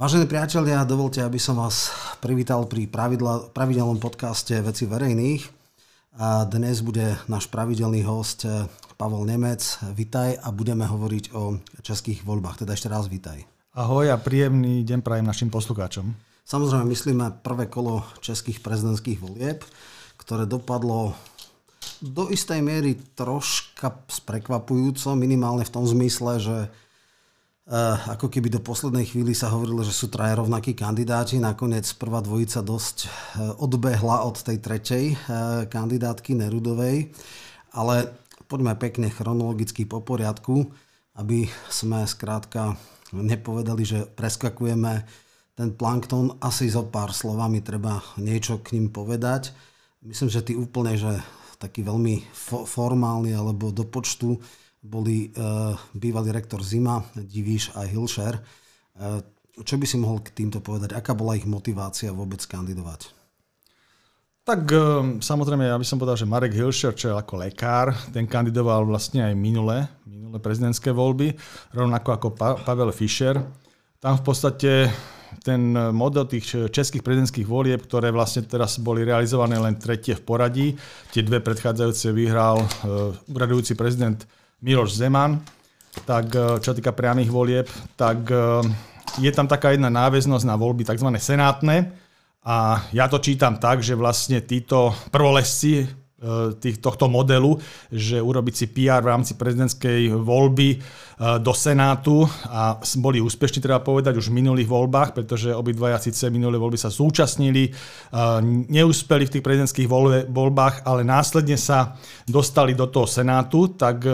Vážení priatelia, dovolte, aby som vás privítal pri pravidla, pravidelnom podcaste Veci verejných. A dnes bude náš pravidelný host eh, Pavel Nemec. Vitaj a budeme hovoriť o českých voľbách. Teda ešte raz vitaj. Ahoj a príjemný deň prajem našim poslucháčom. Samozrejme myslíme prvé kolo českých prezidentských volieb, ktoré dopadlo do istej miery troška sprekvapujúco, minimálne v tom zmysle, že ako keby do poslednej chvíli sa hovorilo, že sú traje rovnakí kandidáti. Nakoniec prvá dvojica dosť eh, odbehla od tej tretej eh, kandidátky Nerudovej. Ale poďme pekne chronologicky po poriadku, aby sme skrátka nepovedali, že preskakujeme ten plankton. Asi zo pár slovami treba niečo k ním povedať. Myslím, že ty úplne, že taký veľmi formálny alebo do počtu boli uh, bývalý rektor Zima, Divíš a Hilšer. Uh, čo by si mohol k týmto povedať? Aká bola ich motivácia vôbec kandidovať? Tak um, samozrejme, ja by som povedal, že Marek Hilšer, čo je ako lekár, ten kandidoval vlastne aj minule, minule prezidentské voľby, rovnako ako pa- Pavel Fischer. Tam v podstate ten model tých českých prezidentských volieb, ktoré vlastne teraz boli realizované len tretie v poradí, tie dve predchádzajúce vyhral uradujúci prezident Miloš Zeman, tak e, čo týka priamých volieb, tak e, je tam taká jedna náväznosť na voľby tzv. senátne. A ja to čítam tak, že vlastne títo prvolesci tých, tohto modelu, že urobiť si PR v rámci prezidentskej voľby e, do Senátu a boli úspešní, treba povedať, už v minulých voľbách, pretože obidvaja síce minulé voľby sa zúčastnili, e, neúspeli v tých prezidentských voľbách, ale následne sa dostali do toho Senátu, tak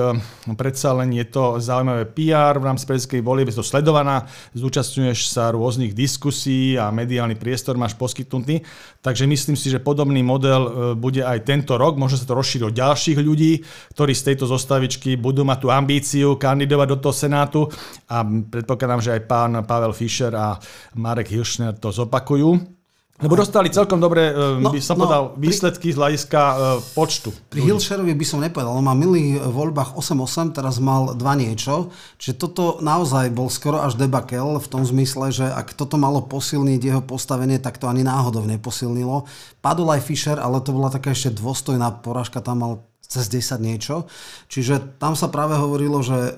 predsa len je to zaujímavé. PR v rámci prezidentskej voľby, je to sledovaná, zúčastňuješ sa rôznych diskusí a mediálny priestor máš poskytnutý, takže myslím si, že podobný model bude aj tento rok rok, možno sa to rozšíri o ďalších ľudí, ktorí z tejto zostavičky budú mať tú ambíciu kandidovať do toho Senátu a predpokladám, že aj pán Pavel Fischer a Marek Hilšner to zopakujú. Lebo dostali celkom dobre, e, no, by som no, povedal, výsledky z hľadiska uh, počtu. Pri Hilšerovi by som nepovedal, on má milých voľbách 8-8, teraz mal 2 niečo, čiže toto naozaj bol skoro až debakel v tom zmysle, že ak toto malo posilniť jeho postavenie, tak to ani náhodou neposilnilo. Padol aj Fischer, ale to bola taká ešte dôstojná poražka, tam mal cez 10 niečo. Čiže tam sa práve hovorilo, že e,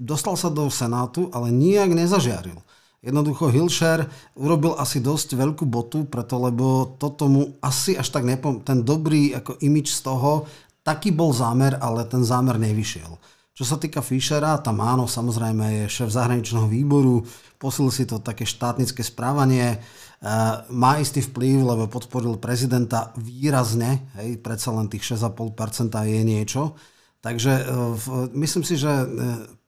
dostal sa do Senátu, ale nijak nezažiaril. Jednoducho Hilšer urobil asi dosť veľkú botu, preto lebo toto mu asi až tak nepom... Ten dobrý ako imič z toho, taký bol zámer, ale ten zámer nevyšiel. Čo sa týka Fischera, tam áno, samozrejme je šéf zahraničného výboru, posil si to také štátnické správanie, e, má istý vplyv, lebo podporil prezidenta výrazne, hej, predsa len tých 6,5% je niečo. Takže e, myslím si, že e,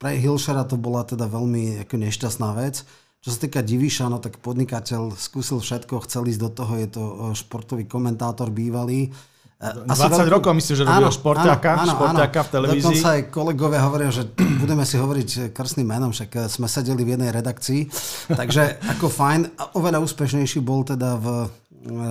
pre Hilšera to bola teda veľmi ako nešťastná vec. Čo sa týka Diviša, no tak podnikateľ skúsil všetko, chcel ísť do toho, je to športový komentátor bývalý. E, Asi 20 veľkú... rokov myslím, že robil športiaka, áno, športiaka áno. v televízii. Dokonca aj kolegovia hovoria, že budeme si hovoriť krstným menom, však sme sedeli v jednej redakcii. Takže ako fajn, oveľa úspešnejší bol teda v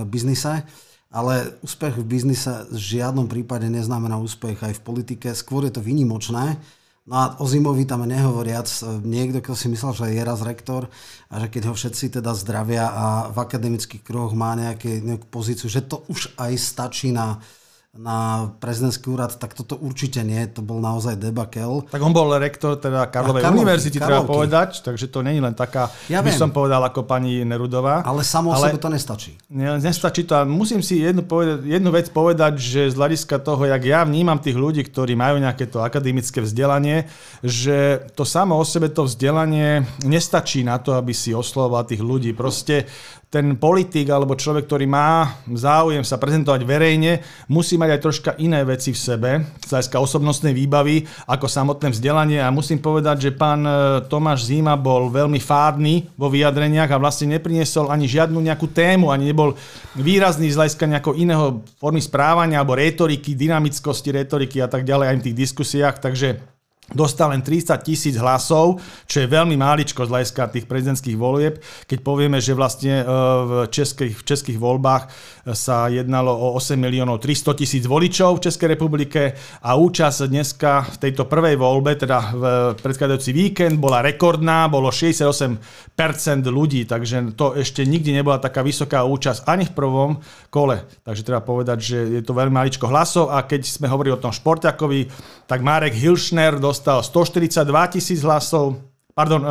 biznise. Ale úspech v biznise v žiadnom prípade neznamená úspech aj v politike. Skôr je to výnimočné. No a o Zimovi tam nehovoriac, niekto, kto si myslel, že je raz rektor a že keď ho všetci teda zdravia a v akademických kruhoch má nejaké, nejakú pozíciu, že to už aj stačí na na prezidentský úrad, tak toto určite nie, to bol naozaj debakel. Tak on bol rektor teda Karlovej Karlovky, univerzity, Karlovky. treba povedať, takže to není len taká, ja by viem. som povedal ako pani Nerudová. Ale samo ale to nestačí. Ne, nestačí to a musím si jednu, povedať, jednu vec povedať, že z hľadiska toho, jak ja vnímam tých ľudí, ktorí majú nejaké to akademické vzdelanie, že to samo o sebe to vzdelanie nestačí na to, aby si oslovoval tých ľudí. Proste ten politik alebo človek, ktorý má záujem sa prezentovať verejne, musí mať aj troška iné veci v sebe, z hľadiska osobnostnej výbavy, ako samotné vzdelanie. A musím povedať, že pán e, Tomáš Zima bol veľmi fádny vo vyjadreniach a vlastne nepriniesol ani žiadnu nejakú tému, ani nebol výrazný z hľadiska nejakého iného formy správania alebo retoriky, dynamickosti retoriky a tak ďalej aj v tých diskusiách. Takže dostal len 30 tisíc hlasov, čo je veľmi máličko z hľadiska tých prezidentských volieb, keď povieme, že vlastne e, v českých, v českých voľbách sa jednalo o 8 miliónov 300 tisíc voličov v Českej republike a účasť dneska v tejto prvej voľbe, teda v predchádzajúci víkend, bola rekordná, bolo 68% ľudí, takže to ešte nikdy nebola taká vysoká účasť ani v prvom kole. Takže treba povedať, že je to veľmi maličko hlasov a keď sme hovorili o tom športiakovi, tak Marek Hilšner dostal dostal 142 tisíc hlasov, pardon, uh,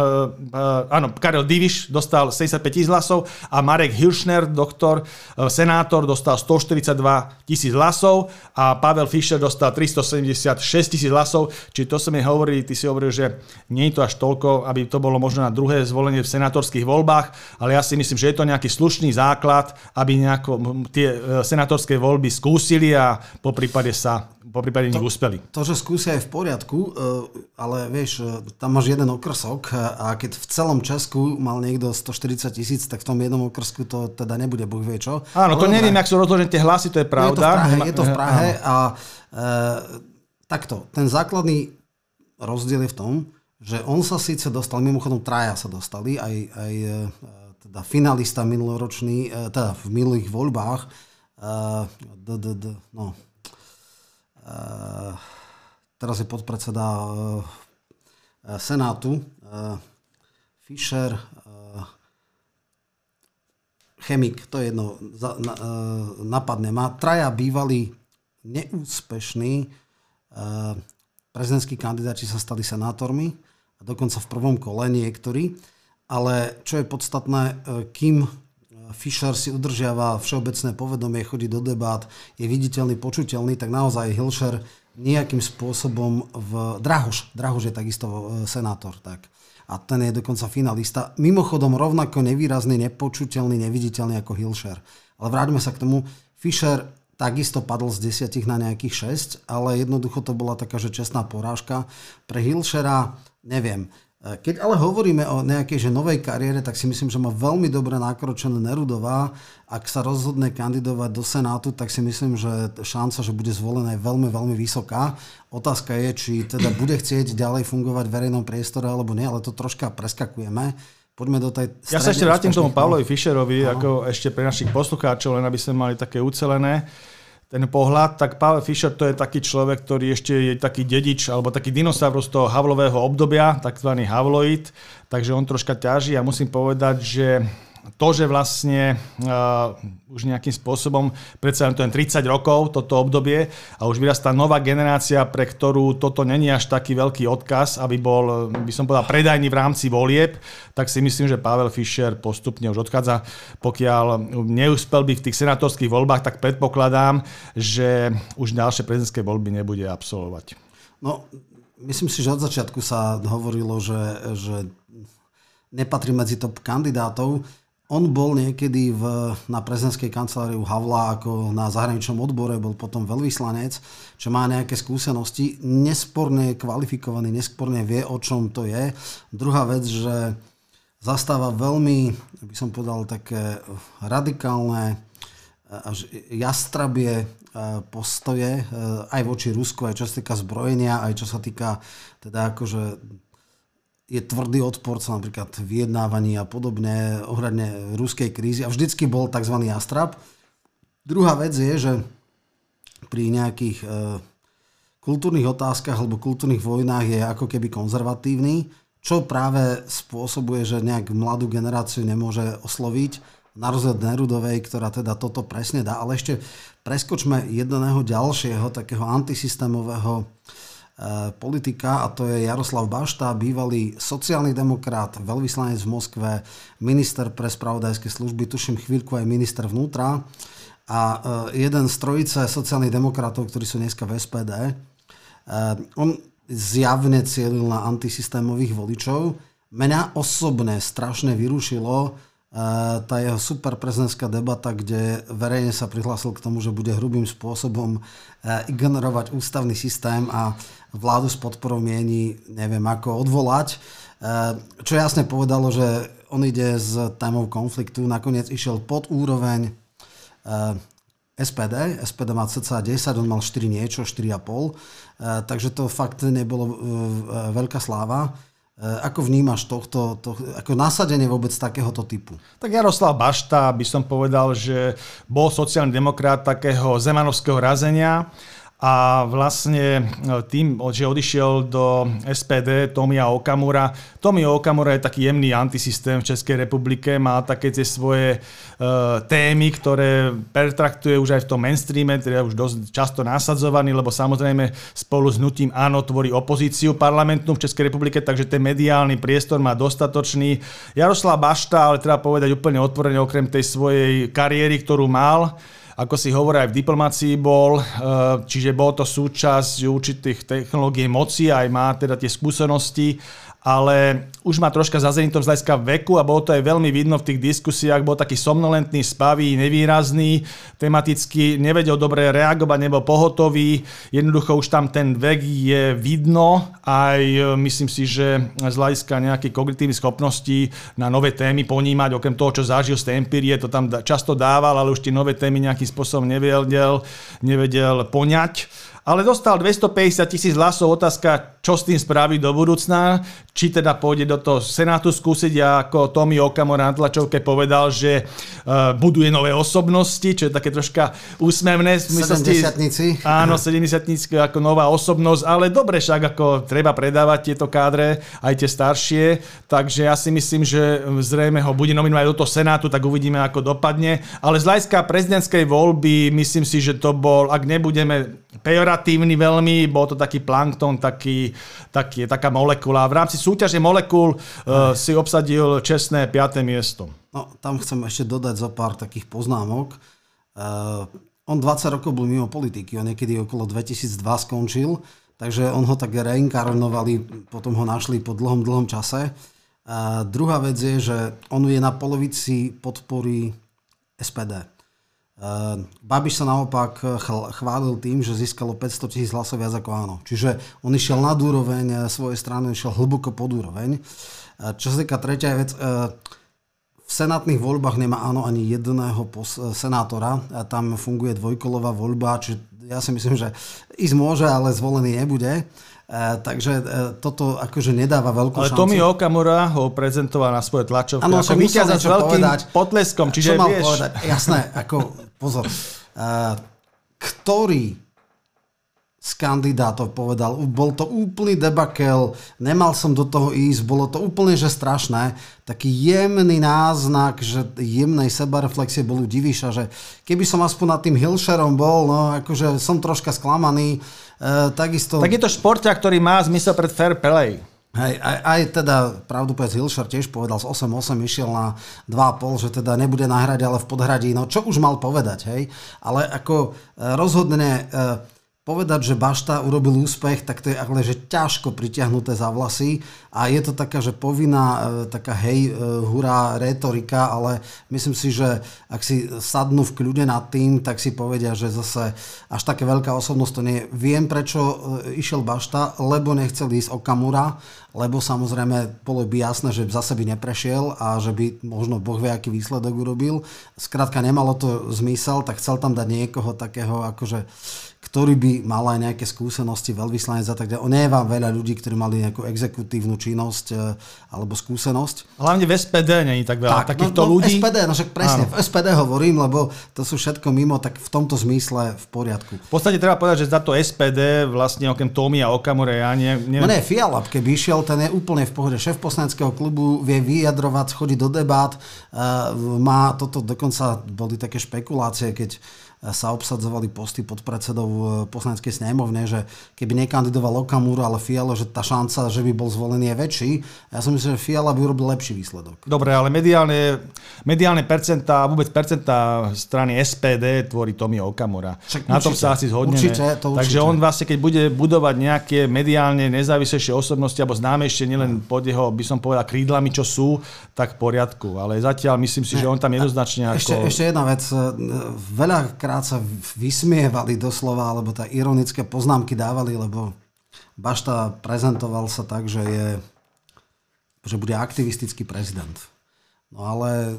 uh, áno, Karel Diviš dostal 75 tisíc hlasov a Marek Hilšner, doktor, uh, senátor, dostal 142 tisíc hlasov a Pavel Fischer dostal 376 tisíc hlasov. Čiže to som mi hovorili, ty si hovoril, že nie je to až toľko, aby to bolo možno na druhé zvolenie v senátorských voľbách, ale ja si myslím, že je to nejaký slušný základ, aby nejako tie senátorské voľby skúsili a po prípade sa po prípade nich uspeli. To, že skúsia je v poriadku, ale vieš, tam máš jeden okrsok a keď v celom Česku mal niekto 140 tisíc, tak v tom jednom okrsku to teda nebude, Boh vie čo. Áno, to neviem, ak sú rozložené tie hlasy, to je pravda. Je to v Prahe, je to v Prahe a e, takto, ten základný rozdiel je v tom, že on sa síce dostal, mimochodom traja sa dostali, aj, aj e, teda finalista minuloročný, teda v minulých voľbách, d, d, d, no, teraz je podpredseda Senátu eh, Fischer, chemik, to je jedno, napadne. Má traja bývalí neúspešní prezidentskí kandidáti sa stali senátormi, a dokonca v prvom kole niektorí. Ale čo je podstatné, kým Fischer si udržiava všeobecné povedomie, chodí do debát, je viditeľný, počuteľný, tak naozaj Hilšer nejakým spôsobom v... Drahoš, Drahoš je takisto e, senátor, tak. A ten je dokonca finalista. Mimochodom rovnako nevýrazný, nepočuteľný, neviditeľný ako Hilšer. Ale vráťme sa k tomu. Fischer takisto padol z desiatich na nejakých 6, ale jednoducho to bola taká, že čestná porážka. Pre Hilšera, neviem, keď ale hovoríme o nejakej že novej kariére, tak si myslím, že má veľmi dobre nakročené Nerudová. Ak sa rozhodne kandidovať do Senátu, tak si myslím, že šanca, že bude zvolená je veľmi, veľmi vysoká. Otázka je, či teda bude chcieť ďalej fungovať v verejnom priestore alebo nie, ale to troška preskakujeme. Poďme do tej Ja sa ešte vrátim k tomu Pavlovi Fischerovi, ako ešte pre našich poslucháčov, len aby sme mali také ucelené ten pohľad, tak Pavel Fischer to je taký človek, ktorý ešte je taký dedič alebo taký dinosaurus toho Havlového obdobia, takzvaný Havloid, takže on troška ťaží. A musím povedať, že to, že vlastne uh, už nejakým spôsobom, predsa len to je 30 rokov, toto obdobie, a už vyrastá nová generácia, pre ktorú toto není až taký veľký odkaz, aby bol, by som povedal, predajný v rámci volieb, tak si myslím, že Pavel Fischer postupne už odchádza. Pokiaľ neúspel by v tých senátorských voľbách, tak predpokladám, že už ďalšie prezidentské voľby nebude absolvovať. No, myslím si, že od začiatku sa hovorilo, že, že nepatrí medzi top kandidátov. On bol niekedy v, na prezidentskej kancelárii u Havla ako na zahraničnom odbore, bol potom veľvyslanec, čo má nejaké skúsenosti. Nesporne je kvalifikovaný, nesporne vie, o čom to je. Druhá vec, že zastáva veľmi, by som povedal, také radikálne až jastrabie e, postoje e, aj voči Rusku, aj čo sa týka zbrojenia, aj čo sa týka teda akože je tvrdý odporca napríklad vyjednávaní a podobne ohľadne ruskej krízy a vždycky bol tzv. astrap. Druhá vec je, že pri nejakých e, kultúrnych otázkach alebo kultúrnych vojnách je ako keby konzervatívny, čo práve spôsobuje, že nejak mladú generáciu nemôže osloviť, na rozdiel Nerudovej, ktorá teda toto presne dá. Ale ešte preskočme jedného ďalšieho takého antisystémového politika a to je Jaroslav Bašta, bývalý sociálny demokrat, veľvyslanec v Moskve, minister pre spravodajské služby, tuším chvíľku aj minister vnútra a eh, jeden z trojice sociálnych demokratov, ktorí sú dneska v SPD. Eh, on zjavne cieľil na antisystémových voličov. Mňa osobne strašne vyrušilo, tá jeho super prezidentská debata, kde verejne sa prihlásil k tomu, že bude hrubým spôsobom ignorovať ústavný systém a vládu s podporou mieni, neviem ako odvolať. Čo jasne povedalo, že on ide z témov konfliktu, nakoniec išiel pod úroveň SPD. SPD má cca 10, on mal 4 niečo, 4,5. Takže to fakt nebolo veľká sláva. Ako vnímaš tohto, to, ako nasadenie vôbec takéhoto typu? Tak Jaroslav Bašta by som povedal, že bol sociálny demokrat takého zemanovského razenia a vlastne e, tým, že odišiel do SPD Tomia Okamura. Tomio Okamura je taký jemný antisystém v Českej republike, má také tie svoje uh, témy, ktoré pertraktuje už aj v tom mainstreame, teda už dosť často nasadzovaný, lebo samozrejme spolu s nutím áno tvorí opozíciu parlamentnú v Českej republike, takže ten mediálny priestor má dostatočný. Jaroslav Bašta, ale treba povedať úplne otvorene, okrem tej svojej kariéry, ktorú mal, ako si hovorí aj v diplomácii bol, eh, čiže bol to súčasť určitých technológií moci, aj má teda tie skúsenosti ale už má troška za zenitom z hľadiska veku a bolo to aj veľmi vidno v tých diskusiách, bol taký somnolentný, spavý, nevýrazný, tematicky nevedel dobre reagovať, nebol pohotový, jednoducho už tam ten vek je vidno, aj e, myslím si, že z hľadiska nejakých kognitívnych schopností na nové témy ponímať, okrem toho, čo zažil z tej empirie, to tam často dával, ale už tie nové témy nejakým spôsobom nevedel, nevedel poňať ale dostal 250 tisíc hlasov. Otázka, čo s tým spraví do budúcna. Či teda pôjde do toho Senátu skúsiť, ako Tommy Okamura na tlačovke povedal, že uh, buduje nové osobnosti, čo je také troška úsmevné. 70 Áno, 70 ako nová osobnosť, ale dobre však, ako treba predávať tieto kádre, aj tie staršie. Takže ja si myslím, že zrejme ho bude nominovať do toho Senátu, tak uvidíme, ako dopadne. Ale z hľadiska prezidentskej voľby, myslím si, že to bol, ak nebudeme pejoratívny veľmi, bol to taký plankton, taký, taký, taká molekula. V rámci súťaže molekúl uh, si obsadil čestné 5. miesto. No, tam chcem ešte dodať zo pár takých poznámok. Uh, on 20 rokov bol mimo politiky, on niekedy okolo 2002 skončil, takže on ho tak reinkarnovali, potom ho našli po dlhom, dlhom čase. A druhá vec je, že on je na polovici podpory SPD. Ehm, Babiš sa naopak chválil tým, že získalo 500 tisíc hlasov viac ako áno. Čiže on išiel nad úroveň eh, svojej strany, išiel hlboko pod úroveň. Ehm, čo sa týka tretia vec, v senátnych voľbách nemá áno ani jedného senátora. Tam funguje dvojkolová voľba, čiže ja si myslím, že ísť môže, ale zvolený nebude. Uh, takže uh, toto akože nedáva veľkú Ale šancu. Tomi Okamura ho prezentoval na svoje tlačovke ano, ako víťaza s veľkým povedať. potleskom. Čiže Čo mal vieš... povedať? Jasné, ako pozor. Ktorý z kandidátov povedal, bol to úplný debakel, nemal som do toho ísť, bolo to úplne že strašné. Taký jemný náznak, že jemnej sebareflexie bol u Diviša, že keby som aspoň nad tým Hilšerom bol, no akože som troška sklamaný, e, takisto... Tak je to športia, ktorý má zmysel pred fair play. Hej, aj, aj teda, pravdu povedz, Hilšer tiež povedal, z 8-8 išiel na 2,5, že teda nebude nahrať, ale v podhradí, no čo už mal povedať, hej? Ale ako e, rozhodne... E, povedať, že Bašta urobil úspech, tak to je ale že ťažko pritiahnuté za vlasy a je to taká, že povinná e, taká hej, hurá retorika, ale myslím si, že ak si sadnú v kľude nad tým, tak si povedia, že zase až také veľká osobnosť to nie je. Viem, prečo išiel Bašta, lebo nechcel ísť Okamura, lebo samozrejme bolo by jasné, že zase by neprešiel a že by možno Boh vie, aký výsledok urobil. Skrátka nemalo to zmysel, tak chcel tam dať niekoho takého akože ktorý by mal aj nejaké skúsenosti, veľvyslanec a tak ďalej. Nie je vám veľa ľudí, ktorí mali nejakú exekutívnu činnosť e, alebo skúsenosť. Hlavne v SPD není tak veľa tak, takýchto no, no, ľudí. SPD, no však presne, Áno. v SPD hovorím, lebo to sú všetko mimo, tak v tomto zmysle v poriadku. V podstate treba povedať, že za to SPD vlastne okrem Tomi a Okamure, ja nie, neviem. No nie, Fiala, keby išiel, ten je úplne v pohode. Šéf poslaneckého klubu vie vyjadrovať, chodí do debát, uh, má toto, dokonca boli také špekulácie, keď sa obsadzovali posty pod predsedou e, poslaneckej snemovne, že keby nekandidoval Okamura, ale Fiala, že tá šanca, že by bol zvolený je väčší. Ja si myslím, že Fiala by urobil lepší výsledok. Dobre, ale mediálne, mediálne percentá, vôbec percentá strany SPD tvorí Tomi Okamura. Však Na určite, tom sa asi zhodneme. Určite, to určite. Takže on vlastne, keď bude budovať nejaké mediálne nezávislejšie osobnosti alebo známejšie nielen pod jeho, by som povedal, krídlami, čo sú, tak v poriadku. Ale zatiaľ myslím si, že on tam jednoznačne ako... Ešte, ešte jedna vec. Veľa veľakrát sa vysmievali doslova, alebo tá ironické poznámky dávali, lebo Bašta prezentoval sa tak, že, je, že bude aktivistický prezident. No ale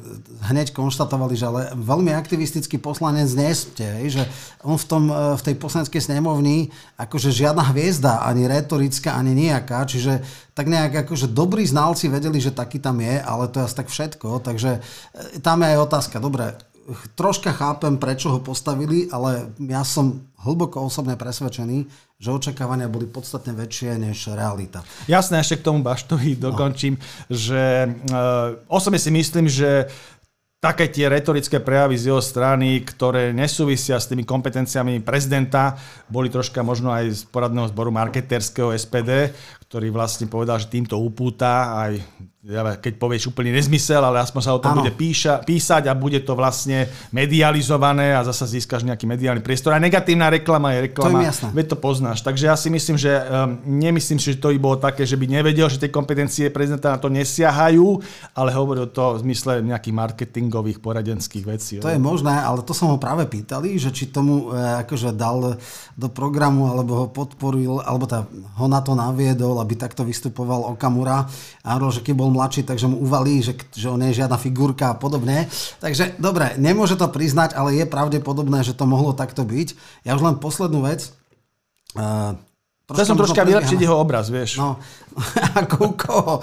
hneď konštatovali, že ale veľmi aktivistický poslanec nie ste, že on v, tom, e, v tej poslaneckej snemovni akože žiadna hviezda, ani retorická, ani nejaká, čiže tak nejak akože dobrí znalci vedeli, že taký tam je, ale to je asi tak všetko, takže e, tam je aj otázka, dobre, troška chápem, prečo ho postavili, ale ja som hlboko osobne presvedčený, že očakávania boli podstatne väčšie než realita. Jasné, ešte k tomu Baštovi no. dokončím, no. že uh, osobne si myslím, že také tie retorické prejavy z jeho strany, ktoré nesúvisia s tými kompetenciami prezidenta, boli troška možno aj z poradného zboru marketerského SPD, ktorý vlastne povedal, že týmto upúta aj keď povieš úplný nezmysel, ale aspoň sa o tom ano. bude píša, písať a bude to vlastne medializované a zasa získaš nejaký mediálny priestor. A negatívna reklama je reklama, to veď to poznáš. Takže ja si myslím, že um, nemyslím si, že to by bolo také, že by nevedel, že tie kompetencie prezidenta na to nesiahajú, ale hovoril to v zmysle nejakých marketingových, poradenských vecí. To je možné, ale to som ho práve pýtali, že či tomu e, akože dal do programu, alebo ho podporil, alebo tá, ho na to naviedol, aby takto vystupoval Okamura. A že keď bol mladší, takže mu uvalí, že, že on nie je žiadna figurka a podobne. Takže dobre, nemôže to priznať, ale je pravdepodobné, že to mohlo takto byť. Ja už len poslednú vec. Uh, Chcel som troška vylepšiť jeho obraz, vieš. No, ako koho?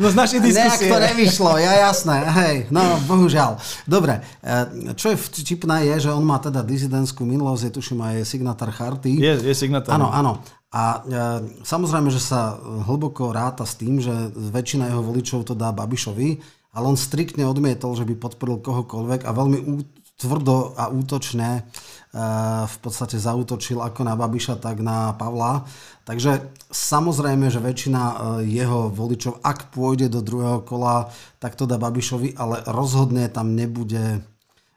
No z našej diskusie. Nejak to nevyšlo, ja jasné, hej, no bohužiaľ. Dobre, e, čo je vtipné je, že on má teda dizidentskú minulosť, je tuším aj signatár charty. Je, je signatár. Áno, áno. A e, samozrejme, že sa hlboko ráta s tým, že väčšina jeho voličov to dá Babišovi, ale on striktne odmietol, že by podporil kohokoľvek a veľmi ú, tvrdo a útočne e, v podstate zautočil ako na Babiša, tak na Pavla. Takže samozrejme, že väčšina e, jeho voličov, ak pôjde do druhého kola, tak to dá Babišovi, ale rozhodne tam nebude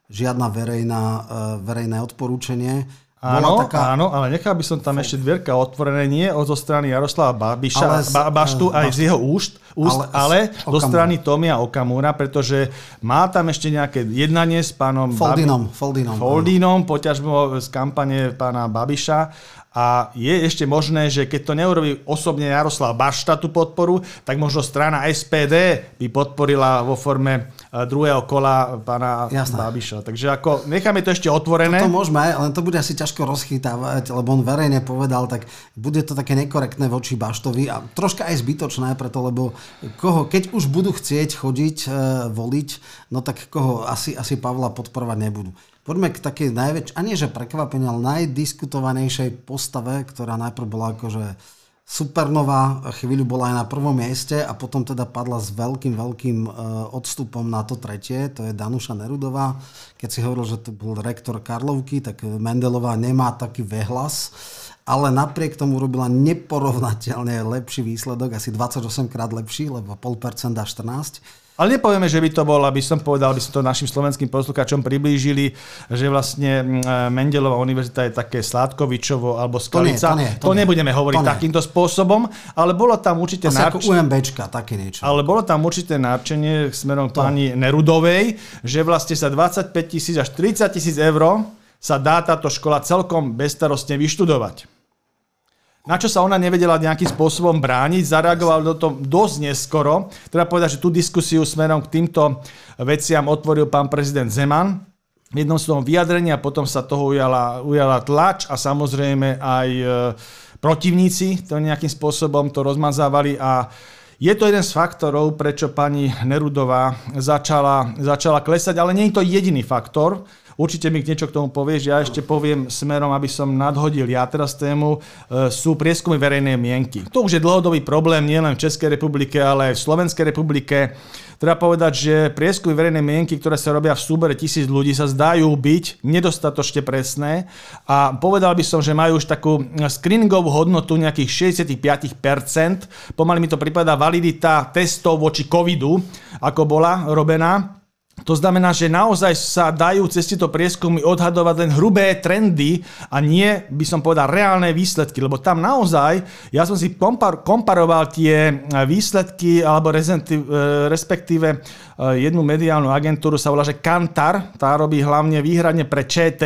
žiadna verejná, e, verejné odporúčanie Áno, taká... áno, ale nechal by som tam ešte dvierka otvorené, nie od zo strany Jaroslava Babiša, ale z, ba, Baštu, aj z jeho úst, úst ale, ale zo strany Tomia Okamura, pretože má tam ešte nejaké jednanie s pánom Foldinom, Babi... Foldinom, Foldinom poťažmo z kampane pána Babiša a je ešte možné, že keď to neurobí osobne Jaroslav Bašta tú podporu, tak možno strana SPD by podporila vo forme e, druhého kola pána Jasné. Babiša. Takže ako necháme to ešte otvorené. To môžeme, len to bude asi ťažko rozchytávať, lebo on verejne povedal, tak bude to také nekorektné voči Baštovi a troška aj zbytočné, preto lebo koho, keď už budú chcieť chodiť, e, voliť, no tak koho asi, asi Pavla podporovať nebudú. Poďme k takej najväčšej, ani že prekvapenia, ale najdiskutovanejšej postave, ktorá najprv bola akože supernová, chvíľu bola aj na prvom mieste a potom teda padla s veľkým, veľkým e, odstupom na to tretie, to je Danuša Nerudová. Keď si hovoril, že to bol rektor Karlovky, tak Mendelová nemá taký vehlas, ale napriek tomu robila neporovnateľne lepší výsledok, asi 28 krát lepší, lebo 0,5% a 14 ale nepovieme, že by to bol, aby som povedal, aby sme to našim slovenským poslucháčom priblížili, že vlastne mm, Mendelová univerzita je také Sládkovičovo alebo Skalica. To, nie, to, nie, to, to nie. nebudeme hovoriť to takýmto spôsobom, ale bolo tam určite Asi narč... ako UMBčka, také niečo. Ale bolo tam určité narčenie smerom k pani Nerudovej, že vlastne sa 25 tisíc až 30 tisíc eur sa dá táto škola celkom bezstarostne vyštudovať na čo sa ona nevedela nejakým spôsobom brániť, zareagoval do toho dosť neskoro. Treba povedať, že tú diskusiu smerom k týmto veciam otvoril pán prezident Zeman v jednom svojom vyjadrení a potom sa toho ujala, ujala tlač a samozrejme aj e, protivníci to nejakým spôsobom to rozmazávali a je to jeden z faktorov, prečo pani Nerudová začala, začala klesať, ale nie je to jediný faktor. Určite mi niečo k tomu povieš. Ja ešte poviem smerom, aby som nadhodil ja teraz tému. E, sú prieskumy verejnej mienky. To už je dlhodobý problém nielen v Českej republike, ale aj v Slovenskej republike. Treba povedať, že prieskumy verejnej mienky, ktoré sa robia v súbere tisíc ľudí, sa zdajú byť nedostatočne presné a povedal by som, že majú už takú screeningovú hodnotu nejakých 65%. Pomaly mi to prípada validita testov voči covidu, ako bola robená. To znamená, že naozaj sa dajú cez tieto prieskumy odhadovať len hrubé trendy a nie, by som povedal, reálne výsledky. Lebo tam naozaj, ja som si kompar- comparoval tie výsledky, alebo e, respektíve e, jednu mediálnu agentúru sa volá, že Kantar, tá robí hlavne výhradne pre ČT,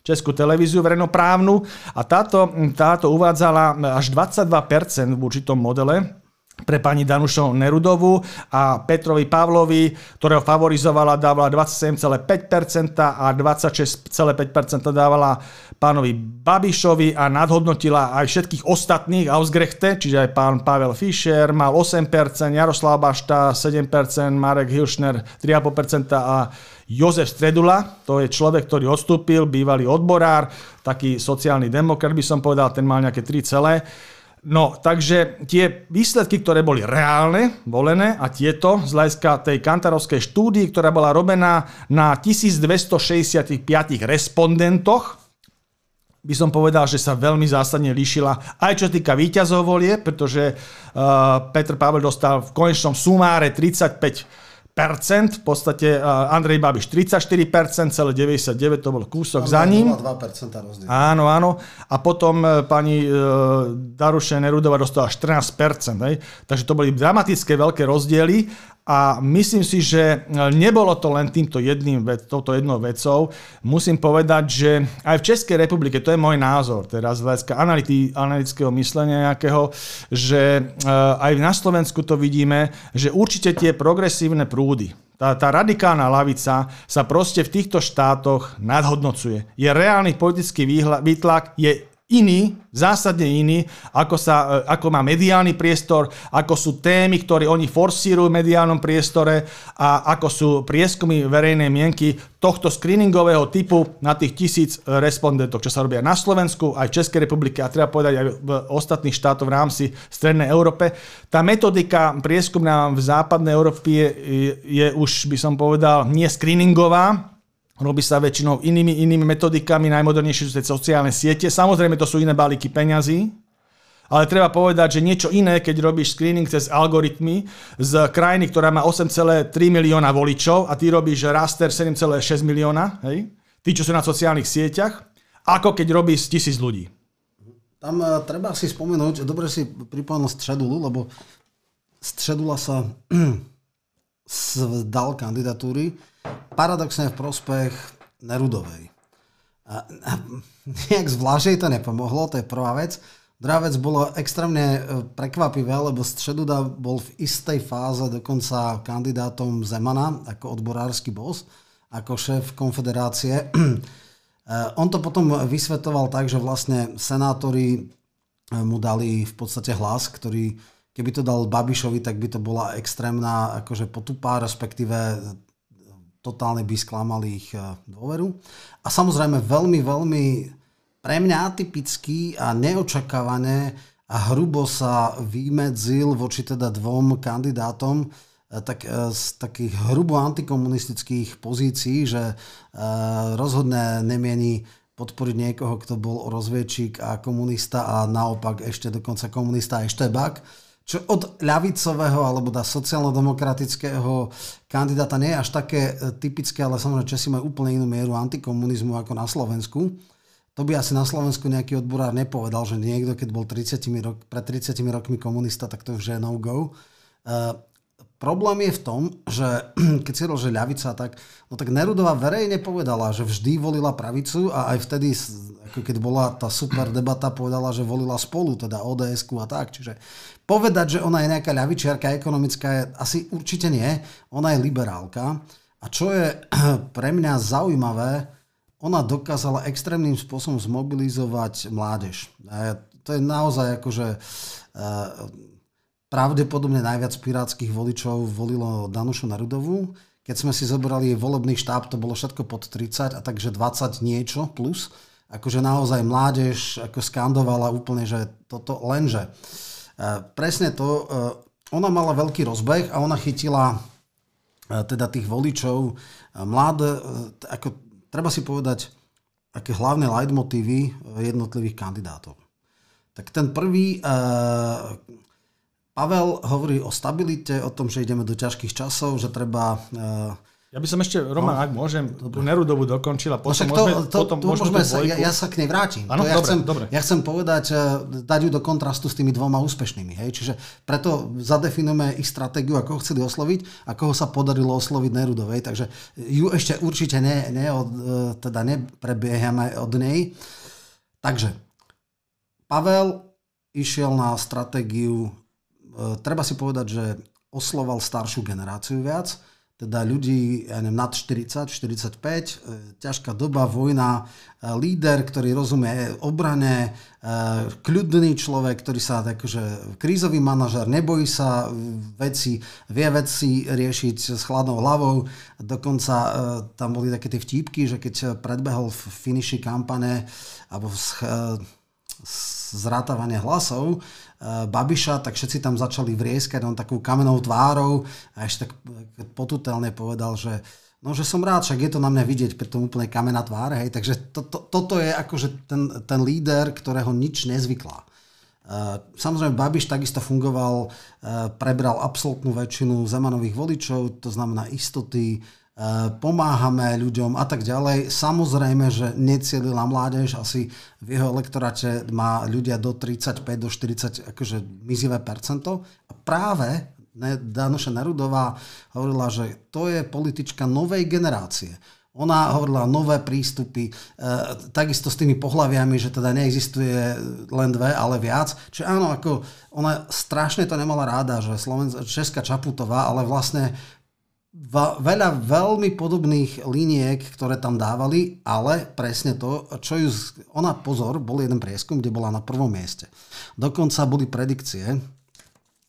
Českú televíziu verejnoprávnu a táto, táto uvádzala až 22% v určitom modele pre pani Danušo Nerudovu a Petrovi Pavlovi, ktorého favorizovala, dávala 27,5% a 26,5% dávala pánovi Babišovi a nadhodnotila aj všetkých ostatných Ausgrechte, čiže aj pán Pavel Fischer mal 8%, Jaroslav Bašta 7%, Marek Hilšner 3,5% a Jozef Stredula, to je človek, ktorý odstúpil, bývalý odborár, taký sociálny demokrat by som povedal, ten mal nejaké 3 celé. No, takže tie výsledky, ktoré boli reálne, volené a tieto z hľadiska tej kantarovskej štúdii, ktorá bola robená na 1265 respondentoch, by som povedal, že sa veľmi zásadne líšila aj čo týka výťazov volie, pretože uh, Petr Pavel dostal v konečnom sumáre 35 v podstate Andrej Babiš 34%, celé 99, to bol kúsok za ním. 2% rozdiel. Áno, áno. A potom e, pani e, Daruše Nerudová dostala 14%. Hej. Takže to boli dramatické veľké rozdiely a myslím si, že e, nebolo to len týmto jedným, touto jednou vecou. Musím povedať, že aj v Českej republike, to je môj názor, teraz z hľadiska analytického myslenia nejakého, že e, aj na Slovensku to vidíme, že určite tie progresívne prúdy, tá, tá radikálna lavica sa proste v týchto štátoch nadhodnocuje. Je reálny politický výtlak, je iný, zásadne iný, ako, sa, e, ako má mediálny priestor, ako sú témy, ktoré oni forsírujú v mediálnom priestore a ako sú prieskumy verejnej mienky tohto screeningového typu na tých tisíc respondentov, čo sa robia na Slovensku, aj v Českej republike a treba povedať aj v ostatných štátoch v rámci Strednej Európe. Tá metodika prieskumná v západnej Európe je, je už, by som povedal, nie screeningová, Robí sa väčšinou inými, inými metodikami, najmodernejšie sú tie sociálne siete. Samozrejme, to sú iné balíky peňazí, ale treba povedať, že niečo iné, keď robíš screening cez algoritmy z krajiny, ktorá má 8,3 milióna voličov a ty robíš raster 7,6 milióna, hej? tí, čo sú na sociálnych sieťach, ako keď robíš tisíc ľudí. Tam uh, treba si spomenúť, dobre si pripomenul Středulu, lebo Středula sa vzdal kandidatúry paradoxne v prospech Nerudovej. A, a, nejak zvlášť to nepomohlo, to je prvá vec. Druhá vec bolo extrémne e, prekvapivé, lebo Středuda bol v istej fáze dokonca kandidátom Zemana ako odborársky boss, ako šéf konfederácie. E, on to potom vysvetoval tak, že vlastne senátori e, mu dali v podstate hlas, ktorý keby to dal Babišovi, tak by to bola extrémna akože potupá, respektíve totálne by sklamali ich e, dôveru. A samozrejme veľmi, veľmi pre mňa atypický a neočakávané a hrubo sa vymedzil voči teda dvom kandidátom, e, tak e, z takých hrubo antikomunistických pozícií, že rozhodne nemieni podporiť niekoho, kto bol rozviečík a komunista a naopak ešte dokonca komunista aj štebák čo od ľavicového alebo da sociálno-demokratického kandidáta nie je až také e, typické, ale samozrejme Česi majú úplne inú mieru antikomunizmu ako na Slovensku. To by asi na Slovensku nejaký odborár nepovedal, že niekto, keď bol 30 rok, pred 30 rokmi komunista, tak to už je no-go. Uh, problém je v tom, že keď si že ľavica, tak, no tak Nerudová verejne povedala, že vždy volila pravicu a aj vtedy, ako keď bola tá super debata, povedala, že volila spolu, teda ods a tak. Čiže Povedať, že ona je nejaká ľavičiarka ekonomická, je asi určite nie. Ona je liberálka. A čo je pre mňa zaujímavé, ona dokázala extrémnym spôsobom zmobilizovať mládež. To je naozaj akože e, pravdepodobne najviac pirátskych voličov volilo Danušu Narudovú. Keď sme si zobrali volebný štáb, to bolo všetko pod 30 a takže 20 niečo plus. Akože naozaj mládež ako skandovala úplne, že toto lenže. Uh, Presne to, e, ona mala veľký rozbeh a ona chytila e, teda tých voličov e, mladé, ako treba si povedať, aké hlavné leitmotívy jednotlivých kandidátov. Tak ten prvý, Pavel hovorí o stabilite, o tom, že ideme do ťažkých časov, že treba ja by som ešte, Roman, no, ak môžem, tú Nerudovu dokončil a no potom no to, môžeme, to, potom to, môžeme, môžeme sa, ja, ja sa k nej vrátim. Ano, to ja, dobre, chcem, dobre. ja chcem povedať, eh, dať ju do kontrastu s tými dvoma úspešnými. Hej? Čiže preto zadefinujeme ich stratégiu, ako ho chceli osloviť a koho sa podarilo osloviť Nerudovej. Takže ju ešte určite ne, ne od, eh, teda neprebiehame od nej. Takže Pavel išiel na stratégiu treba si povedať, že osloval staršiu generáciu viac, teda ľudí ja neviem, nad 40, 45, e, ťažká doba, vojna, e, líder, ktorý rozumie obrane, e, kľudný človek, ktorý sa akože krízový manažer, nebojí sa veci, vie veci riešiť s chladnou hlavou. Dokonca tam boli také tie vtípky, že keď predbehol v finiši kampane alebo zrátavanie hlasov, Babiša, tak všetci tam začali vrieskať, on takú kamenou tvárou a ešte tak potutelne povedal, že no, že som rád, však je to na mňa vidieť, tom úplne kamená tvár, hej, takže to, to, toto je akože ten, ten líder, ktorého nič nezvyklá. Samozrejme, Babiš takisto fungoval, prebral absolútnu väčšinu Zemanových voličov, to znamená istoty, pomáhame ľuďom a tak ďalej. Samozrejme, že necielila mládež, asi v jeho elektoráte má ľudia do 35, do 40 akože mizivé percento. A práve Danoša Nerudová hovorila, že to je politička novej generácie. Ona hovorila nové prístupy, e, takisto s tými pohľaviami, že teda neexistuje len dve, ale viac. Čiže áno, ako ona strašne to nemala ráda, že Slovensk- Česká Čaputová, ale vlastne veľa veľmi podobných liniek, ktoré tam dávali, ale presne to, čo ju... Ona, pozor, bol jeden prieskum, kde bola na prvom mieste. Dokonca boli predikcie,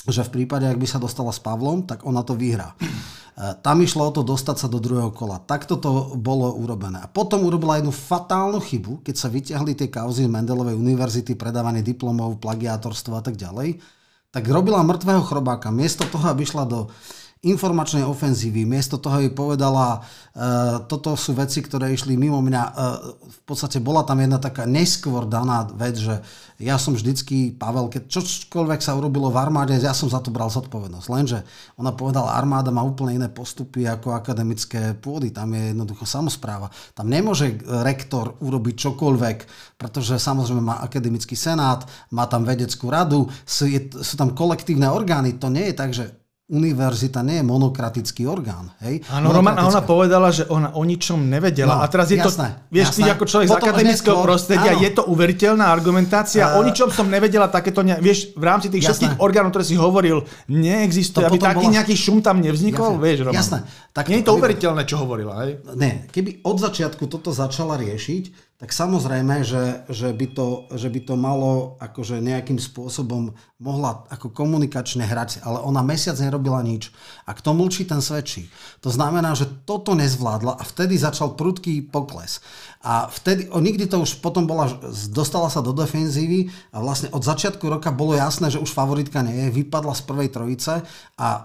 že v prípade, ak by sa dostala s Pavlom, tak ona to vyhrá. E, tam išlo o to dostať sa do druhého kola. Takto to bolo urobené. A potom urobila jednu fatálnu chybu, keď sa vyťahli tie kauzy z Mendelovej univerzity, predávanie diplomov, plagiátorstvo a tak ďalej, tak robila mŕtvého chrobáka. Miesto toho, aby išla do informačnej ofenzívy. Miesto toho jej povedala, uh, toto sú veci, ktoré išli mimo mňa. Uh, v podstate bola tam jedna taká neskôr daná vec, že ja som vždycky, Pavel, keď čokoľvek sa urobilo v armáde, ja som za to bral zodpovednosť. Lenže ona povedala, armáda má úplne iné postupy ako akademické pôdy. Tam je jednoducho samozpráva. Tam nemôže rektor urobiť čokoľvek, pretože samozrejme má akademický senát, má tam vedeckú radu, sú, je, sú tam kolektívne orgány. To nie je tak, že univerzita nie je monokratický orgán. Hej? Áno, Roman, a ona povedala, že ona o ničom nevedela. No, a teraz je jasné, to, vieš, jasné. ty ako človek Potom z akademického neskôr, prostredia, áno. je to uveriteľná argumentácia. Uh, o ničom som nevedela takéto, ne, vieš, v rámci tých jasné. všetkých orgánov, ktoré si hovoril, neexistuje, to aby taký bola... nejaký šum tam nevznikol, jasné. vieš, Roman. Jasné. Tak, nie je to uveriteľné, čo hovorila, hej? Ne, keby od začiatku toto začala riešiť, tak samozrejme, že, že, by to, že by to malo akože nejakým spôsobom mohla ako komunikačne hrať, ale ona mesiac nerobila nič. A kto mlčí, ten svedčí. To znamená, že toto nezvládla a vtedy začal prudký pokles. A vtedy, o, nikdy to už potom bola, dostala sa do defenzívy a vlastne od začiatku roka bolo jasné, že už favoritka nie je, vypadla z prvej trojice a e,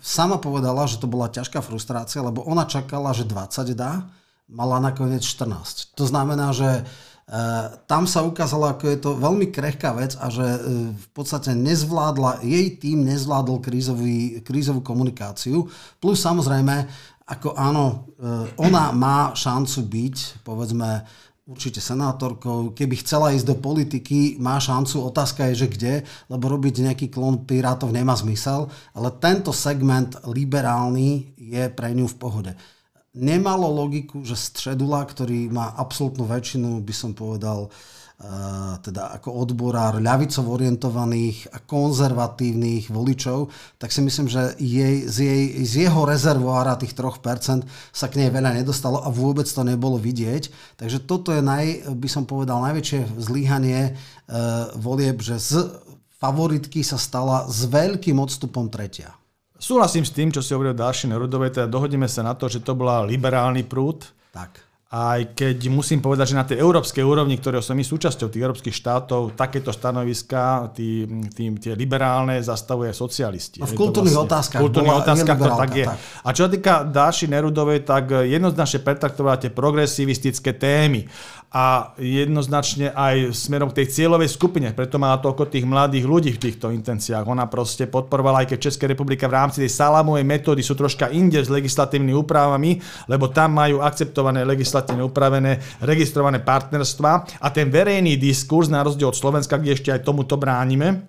sama povedala, že to bola ťažká frustrácia, lebo ona čakala, že 20 dá, mala nakoniec 14. To znamená, že e, tam sa ukázalo, ako je to veľmi krehká vec a že e, v podstate nezvládla, jej tým nezvládol krízový, krízovú komunikáciu. Plus samozrejme, ako áno, e, ona má šancu byť, povedzme, určite senátorkou. Keby chcela ísť do politiky, má šancu. Otázka je, že kde, lebo robiť nejaký klon pirátov nemá zmysel. Ale tento segment liberálny je pre ňu v pohode nemalo logiku, že středula, ktorý má absolútnu väčšinu, by som povedal, uh, teda ako odborár ľavicov orientovaných a konzervatívnych voličov, tak si myslím, že jej, z, jej, z jeho rezervoára tých 3% sa k nej veľa nedostalo a vôbec to nebolo vidieť. Takže toto je, naj, by som povedal, najväčšie zlíhanie uh, volieb, že z favoritky sa stala s veľkým odstupom tretia. Súhlasím s tým, čo si hovoril Dáši Nerudovej, teda dohodíme sa na to, že to bola liberálny prúd. Tak. Aj keď musím povedať, že na tej európskej úrovni, ktorého som my súčasťou tých európskych štátov, takéto stanoviska, tí, tí, tie liberálne zastavuje socialisti. A v kultúrnych vlastne, otázkach. V kultúrnych otázkach to tak je. Tak. A čo sa týka Dáši Nerudovej, tak jednoznačne pretraktovala tie progresivistické témy a jednoznačne aj smerom k tej cieľovej skupine. Preto má toľko tých mladých ľudí v týchto intenciách. Ona proste podporovala, aj keď Česká republika v rámci tej salamovej metódy sú troška inde s legislatívnymi úpravami, lebo tam majú akceptované legislatívne upravené registrované partnerstva a ten verejný diskurs, na rozdiel od Slovenska, kde ešte aj tomuto bránime,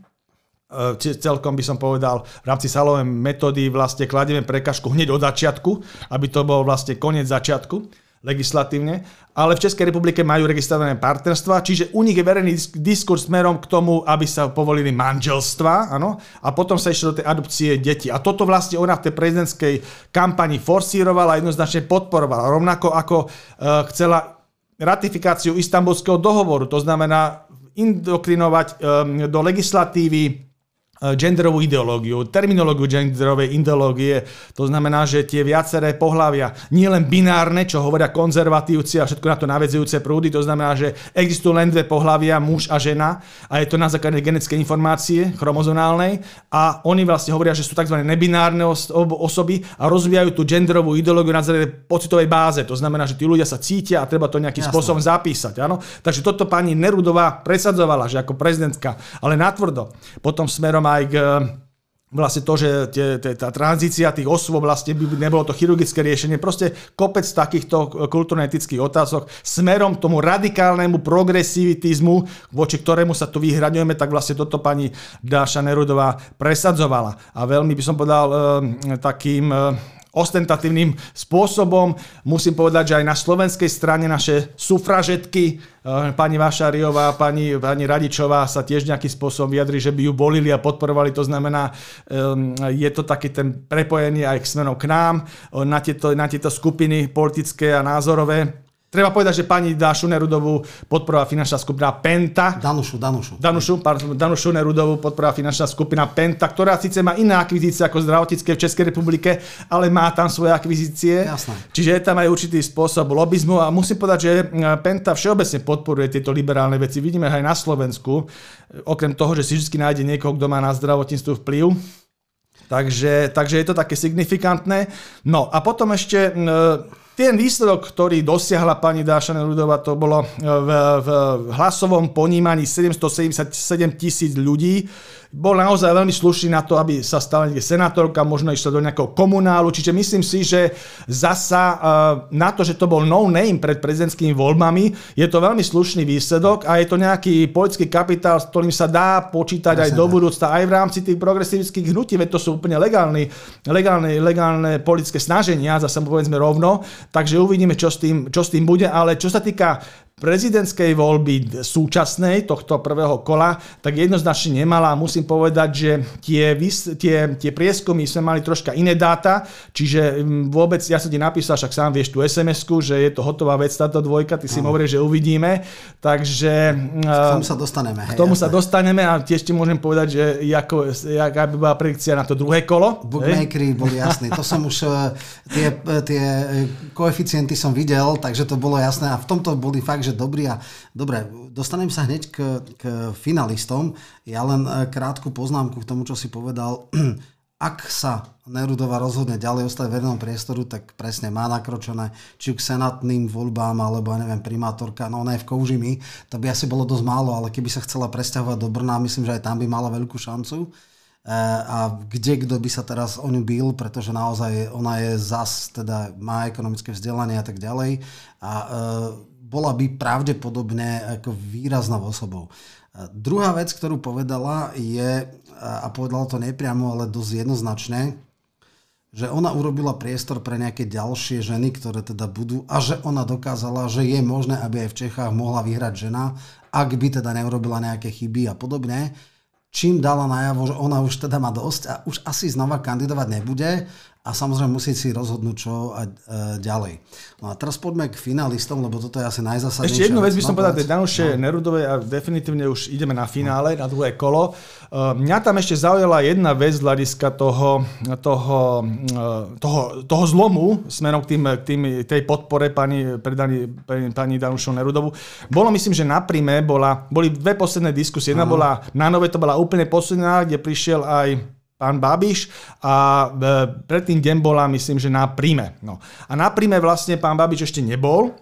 e, celkom by som povedal, v rámci salovej metódy vlastne kladieme prekažku hneď od začiatku, aby to bol vlastne koniec začiatku legislatívne, ale v Českej republike majú registrované partnerstva, čiže u nich je verejný diskurs smerom k tomu, aby sa povolili manželstva, áno, a potom sa ešte do tej adopcie detí. A toto vlastne ona v tej prezidentskej kampani forsírovala jednoznačne podporovala. Rovnako ako uh, chcela ratifikáciu istambulského dohovoru, to znamená indokrinovať um, do legislatívy genderovú ideológiu, terminológiu genderovej ideológie. To znamená, že tie viaceré pohľavia, nie len binárne, čo hovoria konzervatívci a všetko na to navedzujúce prúdy, to znamená, že existujú len dve pohľavia, muž a žena a je to na základe genetickej informácie chromozonálnej a oni vlastne hovoria, že sú tzv. nebinárne osoby a rozvíjajú tú genderovú ideológiu na základe pocitovej báze. To znamená, že tí ľudia sa cítia a treba to nejakým Jasne. spôsobom zapísať. Áno? Takže toto pani Nerudová presadzovala, že ako prezidentka, ale natvrdo. Potom smerom aj k vlastne to, že tie, tie, tá tranzícia tých osôb vlastne by nebolo to chirurgické riešenie, proste kopec takýchto kultúrno-etických otázok smerom k tomu radikálnemu progresivitizmu, voči ktorému sa tu vyhraňujeme, tak vlastne toto pani Dáša Nerudová presadzovala. A veľmi by som povedal e, takým e, ostentatívnym spôsobom. Musím povedať, že aj na slovenskej strane naše sufražetky, eh, pani Vašariová, pani, pani Radičová sa tiež nejakým spôsobom vyjadri, že by ju bolili a podporovali. To znamená, ehm, je to taký ten prepojenie aj k smerom k nám, eh, na tieto, na tieto skupiny politické a názorové. Treba povedať, že pani Dašu Nerudovú podporovala finančná skupina Penta. Danušu, Danušu. Danušu, pardon, Danušu Nerudovú podporovala finančná skupina Penta, ktorá síce má iné akvizície ako zdravotnícke v Českej republike, ale má tam svoje akvizície. Jasné. Čiže je tam aj určitý spôsob lobizmu a musím povedať, že Penta všeobecne podporuje tieto liberálne veci. Vidíme aj na Slovensku, okrem toho, že si vždy nájde niekoho, kto má na zdravotníctvo vplyv. Takže, takže je to také signifikantné. No a potom ešte ten výsledok, ktorý dosiahla pani Dáša Nerudová, to bolo v, v hlasovom ponímaní 777 tisíc ľudí bol naozaj veľmi slušný na to, aby sa stala niekde senátorka, možno išla do nejakého komunálu, čiže myslím si, že zasa uh, na to, že to bol no name pred prezidentskými voľbami, je to veľmi slušný výsledok a je to nejaký politický kapitál, s ktorým sa dá počítať aj do budúcna, aj v rámci tých progresívskych hnutí, veď to sú úplne legálne, legálne, legálne politické snaženia, zase povedzme rovno, takže uvidíme, čo s, tým, čo s tým bude, ale čo sa týka prezidentskej voľby súčasnej, tohto prvého kola, tak jednoznačne nemala. Musím povedať, že tie, tie, tie prieskumy sme mali troška iné dáta, čiže mm, vôbec, ja som ti napísal, však sám vieš tú sms že je to hotová vec táto dvojka, ty si hovoril, že uvidíme, takže... K tomu sa dostaneme. K tomu hej, sa dostaneme a tiež ti môžem povedať, že ako, jaká by bola predikcia na to druhé kolo. Bookmakery boli jasní, to som už, e, tie, e, tie e, koeficienty som videl, takže to bolo jasné a v tomto boli fakt, že dobrý a dobre, dostanem sa hneď k, k finalistom. Ja len e, krátku poznámku k tomu, čo si povedal. Ak sa Nerudova rozhodne ďalej ostať v verejnom priestoru, tak presne má nakročené či k senátnym voľbám, alebo neviem, primátorka, no ona je v Koužimi, to by asi bolo dosť málo, ale keby sa chcela presťahovať do Brna, myslím, že aj tam by mala veľkú šancu e, a kde kto by sa teraz o ňu bil, pretože naozaj ona je zas, teda má ekonomické vzdelanie a tak ďalej. A e, bola by pravdepodobne ako výraznou osobou. Druhá vec, ktorú povedala je, a povedala to nepriamo, ale dosť jednoznačne, že ona urobila priestor pre nejaké ďalšie ženy, ktoré teda budú, a že ona dokázala, že je možné, aby aj v Čechách mohla vyhrať žena, ak by teda neurobila nejaké chyby a podobne. Čím dala najavo, že ona už teda má dosť a už asi znova kandidovať nebude a samozrejme musí si rozhodnúť, čo a, e, ďalej. No a teraz poďme k finalistom, lebo toto je asi najzásadnejšie. Ešte jednu vec by som povedal tej Danuše no. Nerudovej a definitívne už ideme na finále, no. na druhé kolo. Uh, mňa tam ešte zaujala jedna vec z hľadiska toho, toho, uh, toho, toho zlomu smerom k, tým, k tým, tej podpore pani, predani, pani, Danušu Nerudovu. Bolo myslím, že na príjme bola, boli dve posledné diskusie. Jedna bola na nové, to bola úplne posledná, kde prišiel aj pán Babiš a e, predtým deň bola, myslím, že na príjme. No. A na príjme vlastne pán Babiš ešte nebol,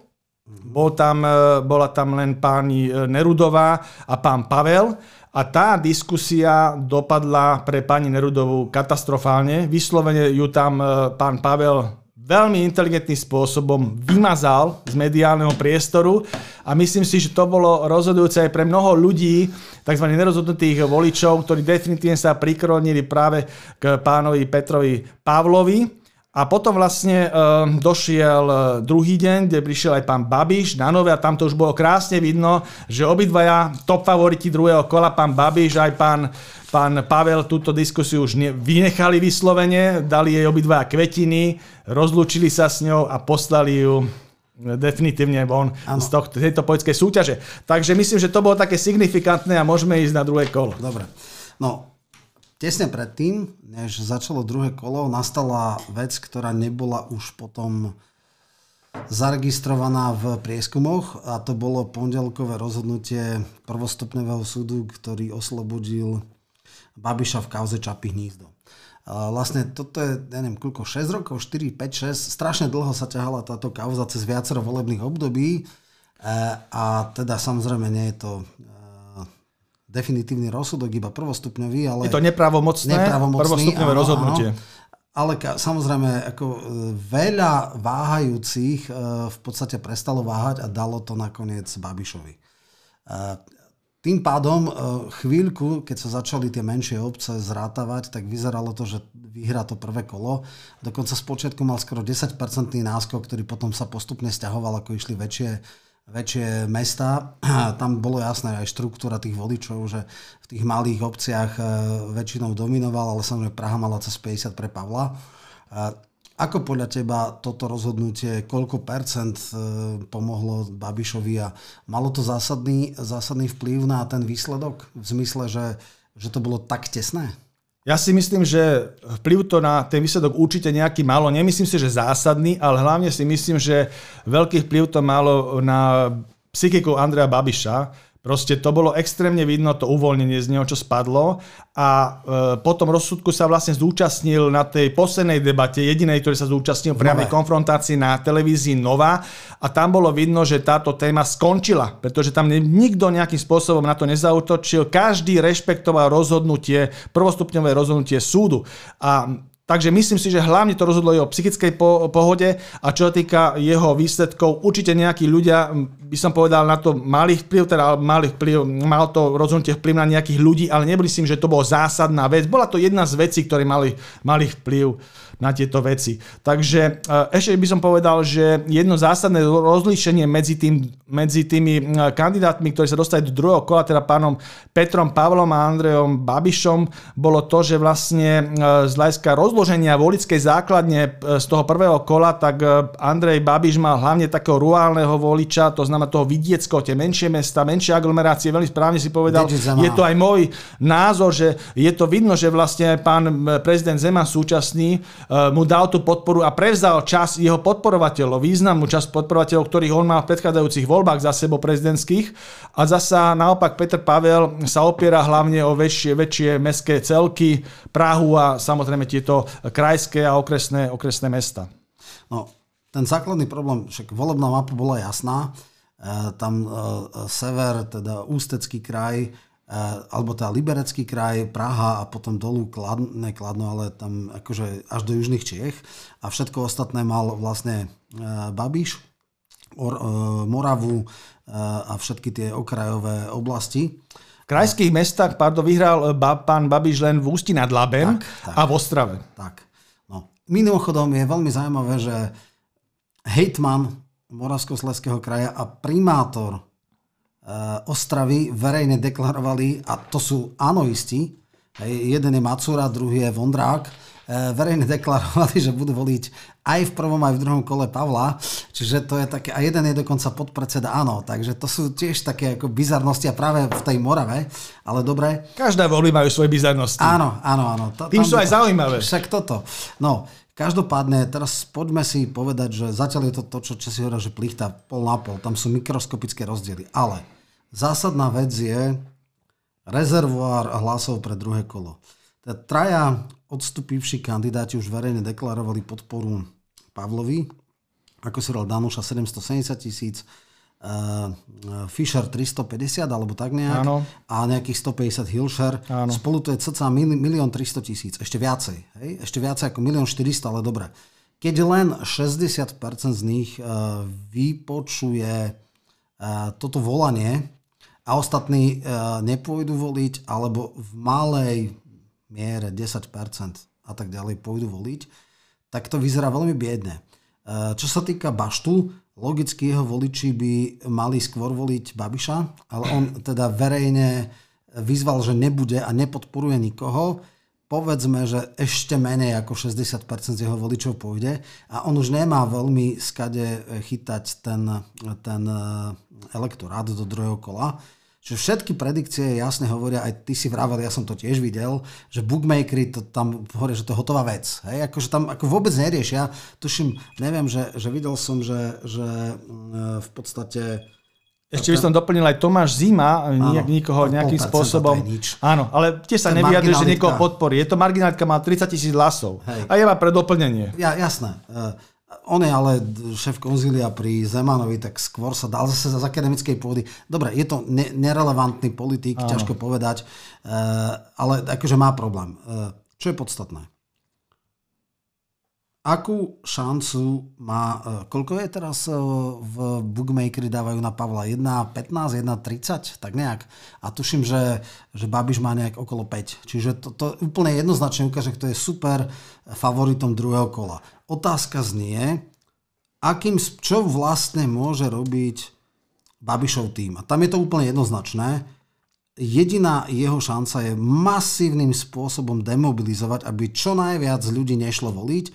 bol tam, e, bola tam len pani e, Nerudová a pán Pavel a tá diskusia dopadla pre pani Nerudovú katastrofálne. Vyslovene ju tam pán Pavel veľmi inteligentným spôsobom vymazal z mediálneho priestoru a myslím si, že to bolo rozhodujúce aj pre mnoho ľudí, tzv. nerozhodnutých voličov, ktorí definitívne sa priklonili práve k pánovi Petrovi Pavlovi. A potom vlastne uh, došiel uh, druhý deň, kde prišiel aj pán Babiš na nové a tam to už bolo krásne vidno, že obidvaja top favoriti druhého kola, pán Babiš aj pán, pán Pavel túto diskusiu už ne, vynechali vyslovene, dali jej obidvaja kvetiny, rozlúčili sa s ňou a poslali ju definitívne von ano. z tohto, tejto poľskej súťaže. Takže myslím, že to bolo také signifikantné a môžeme ísť na druhé kolo. Dobre. No, tesne predtým, než začalo druhé kolo, nastala vec, ktorá nebola už potom zaregistrovaná v prieskumoch a to bolo pondelkové rozhodnutie prvostupňového súdu, ktorý oslobodil Babiša v kauze Čapy hnízdo. Vlastne toto je, ja neviem, koľko, 6 rokov, 4, 5, 6, strašne dlho sa ťahala táto kauza cez viacero volebných období e, a teda samozrejme nie je to e, definitívny rozsudok, iba prvostupňový, ale... Je to nepravomocné, nepravomocný, prvostupňové áno, rozhodnutie. Áno, ale ka, samozrejme, ako e, veľa váhajúcich v podstate prestalo váhať a dalo to nakoniec Babišovi. Tým pádom e, chvíľku, keď sa začali tie menšie obce zrátavať, tak vyzeralo to, že vyhrá to prvé kolo. Dokonca z počiatku mal skoro 10% náskok, ktorý potom sa postupne stiahoval, ako išli väčšie, väčšie mesta. Tam bolo jasné aj štruktúra tých voličov, že v tých malých obciach e, väčšinou dominoval, ale samozrejme Praha mala cez 50 pre Pavla. Ako podľa teba toto rozhodnutie, koľko percent e, pomohlo Babišovi a malo to zásadný, zásadný vplyv na ten výsledok? V zmysle, že, že to bolo tak tesné? Ja si myslím, že vplyv to na ten výsledok určite nejaký malo. Nemyslím si, že zásadný, ale hlavne si myslím, že veľký vplyv to malo na psychiku Andreja Babiša, Proste to bolo extrémne vidno, to uvoľnenie z neho, čo spadlo. A e, po tom rozsudku sa vlastne zúčastnil na tej poslednej debate, jedinej, ktorý sa zúčastnil v priamej konfrontácii na televízii Nova. A tam bolo vidno, že táto téma skončila, pretože tam nikto nejakým spôsobom na to nezautočil. Každý rešpektoval rozhodnutie, prvostupňové rozhodnutie súdu. A Takže myslím si, že hlavne to rozhodlo o psychickej po- pohode a čo sa týka jeho výsledkov, určite nejakí ľudia, by som povedal, na to mali vplyv, teda mali vplyv, mal to rozhodnutie vplyv na nejakých ľudí, ale nemyslím, že to bolo zásadná vec. Bola to jedna z vecí, ktoré mali, mali vplyv na tieto veci. Takže e, ešte by som povedal, že jedno zásadné rozlíšenie medzi, tým, medzi tými e, kandidátmi, ktorí sa dostali do druhého kola, teda pánom Petrom Pavlom a Andrejom Babišom, bolo to, že vlastne e, z hľadiska rozloženia volickej základne z toho prvého kola, tak Andrej Babiš mal hlavne takého ruálneho voliča, to znamená toho vidieckého, tie menšie mesta, menšie aglomerácie, veľmi správne si povedal, je to aj môj názor, že je to vidno, že vlastne pán prezident Zeman súčasný Eh, mu dal tú podporu a prevzal čas jeho podporovateľov, významnú časť podporovateľov, ktorých on mal v predchádzajúcich voľbách za sebou prezidentských. A zasa naopak Peter Pavel sa opiera hlavne o väčšie, väčšie mestské celky, Prahu a samozrejme tieto krajské a okresné, okresné mesta. No, ten základný problém, však volebná mapa bola jasná, e, tam e, sever, teda Ústecký kraj, Eh, alebo teda Liberecký kraj, Praha a potom dolu Kladno, ne Kladno, ale tam akože až do južných Čiech a všetko ostatné mal vlastne eh, Babiš, Or, eh, Moravu a všetky tie okrajové oblasti. V krajských mestách pardon, vyhral pán Babiš len v Ústi nad Labem tak, tak, a v Ostrave. Tak. No. Mimochodom je veľmi zaujímavé, že hejtman Moravskosleského kraja a primátor Eh, Ostravy verejne deklarovali, a to sú anoisti, jeden je Macura, druhý je Vondrák, eh, verejne deklarovali, že budú voliť aj v prvom, aj v druhom kole Pavla. Čiže to je také, a jeden je dokonca podpredseda áno. Takže to sú tiež také ako bizarnosti a práve v tej Morave, ale dobre. Každé voľby majú svoje bizarnosti. Áno, áno, áno. To, Tým sú aj zaujímavé. Však toto. No, Každopádne, teraz poďme si povedať, že zatiaľ je to to, čo, čo si hovoril, že plichta pol na pol, tam sú mikroskopické rozdiely, ale Zásadná vec je rezervoár hlasov pre druhé kolo. Teda traja odstupivší kandidáti už verejne deklarovali podporu Pavlovi, ako si hovoril Danuša 770 tisíc, uh, Fischer 350 alebo tak nejak Áno. a nejakých 150 Hilšer. Áno. Spolu to je cca 1 milión 300 tisíc, ešte viacej. Hej? Ešte viacej ako 1 400, ale dobre. Keď len 60% z nich uh, vypočuje uh, toto volanie, a ostatní e, nepôjdu voliť, alebo v malej miere 10% a tak ďalej pôjdu voliť, tak to vyzerá veľmi biedne. Čo sa týka Baštu, logicky jeho voliči by mali skôr voliť Babiša, ale on teda verejne vyzval, že nebude a nepodporuje nikoho. Povedzme, že ešte menej ako 60% z jeho voličov pôjde a on už nemá veľmi skade chytať ten, ten elektorát do druhého kola že všetky predikcie jasne hovoria, aj ty si vravel, ja som to tiež videl, že bookmakery to tam hovoria, že to je hotová vec. Hej? Akože tam ako vôbec neriešia. Tuším, neviem, že, že videl som, že, že mm, v podstate ešte by som doplnil aj Tomáš Zima, nejak, nikoho nejakým spôsobom. Áno, ale tiež sa nevyjadruje, že niekoho podporí. Je to marginálka, má 30 tisíc hlasov. Hej. A je má pre doplnenie. Ja, jasné. On je ale šéf konzília pri Zemanovi, tak skôr sa dal zase z akademickej pôdy. Dobre, je to ne- nerelevantný politik, Áno. ťažko povedať, uh, ale akože má problém. Uh, čo je podstatné? Akú šancu má, uh, koľko je teraz uh, v bookmakeri dávajú na Pavla? 1,15, 1,30, tak nejak. A tuším, že, že Babiš má nejak okolo 5. Čiže to, to úplne jednoznačne ukáže, kto je super favoritom druhého kola otázka znie, akým, čo vlastne môže robiť Babišov tým. A tam je to úplne jednoznačné. Jediná jeho šanca je masívnym spôsobom demobilizovať, aby čo najviac ľudí nešlo voliť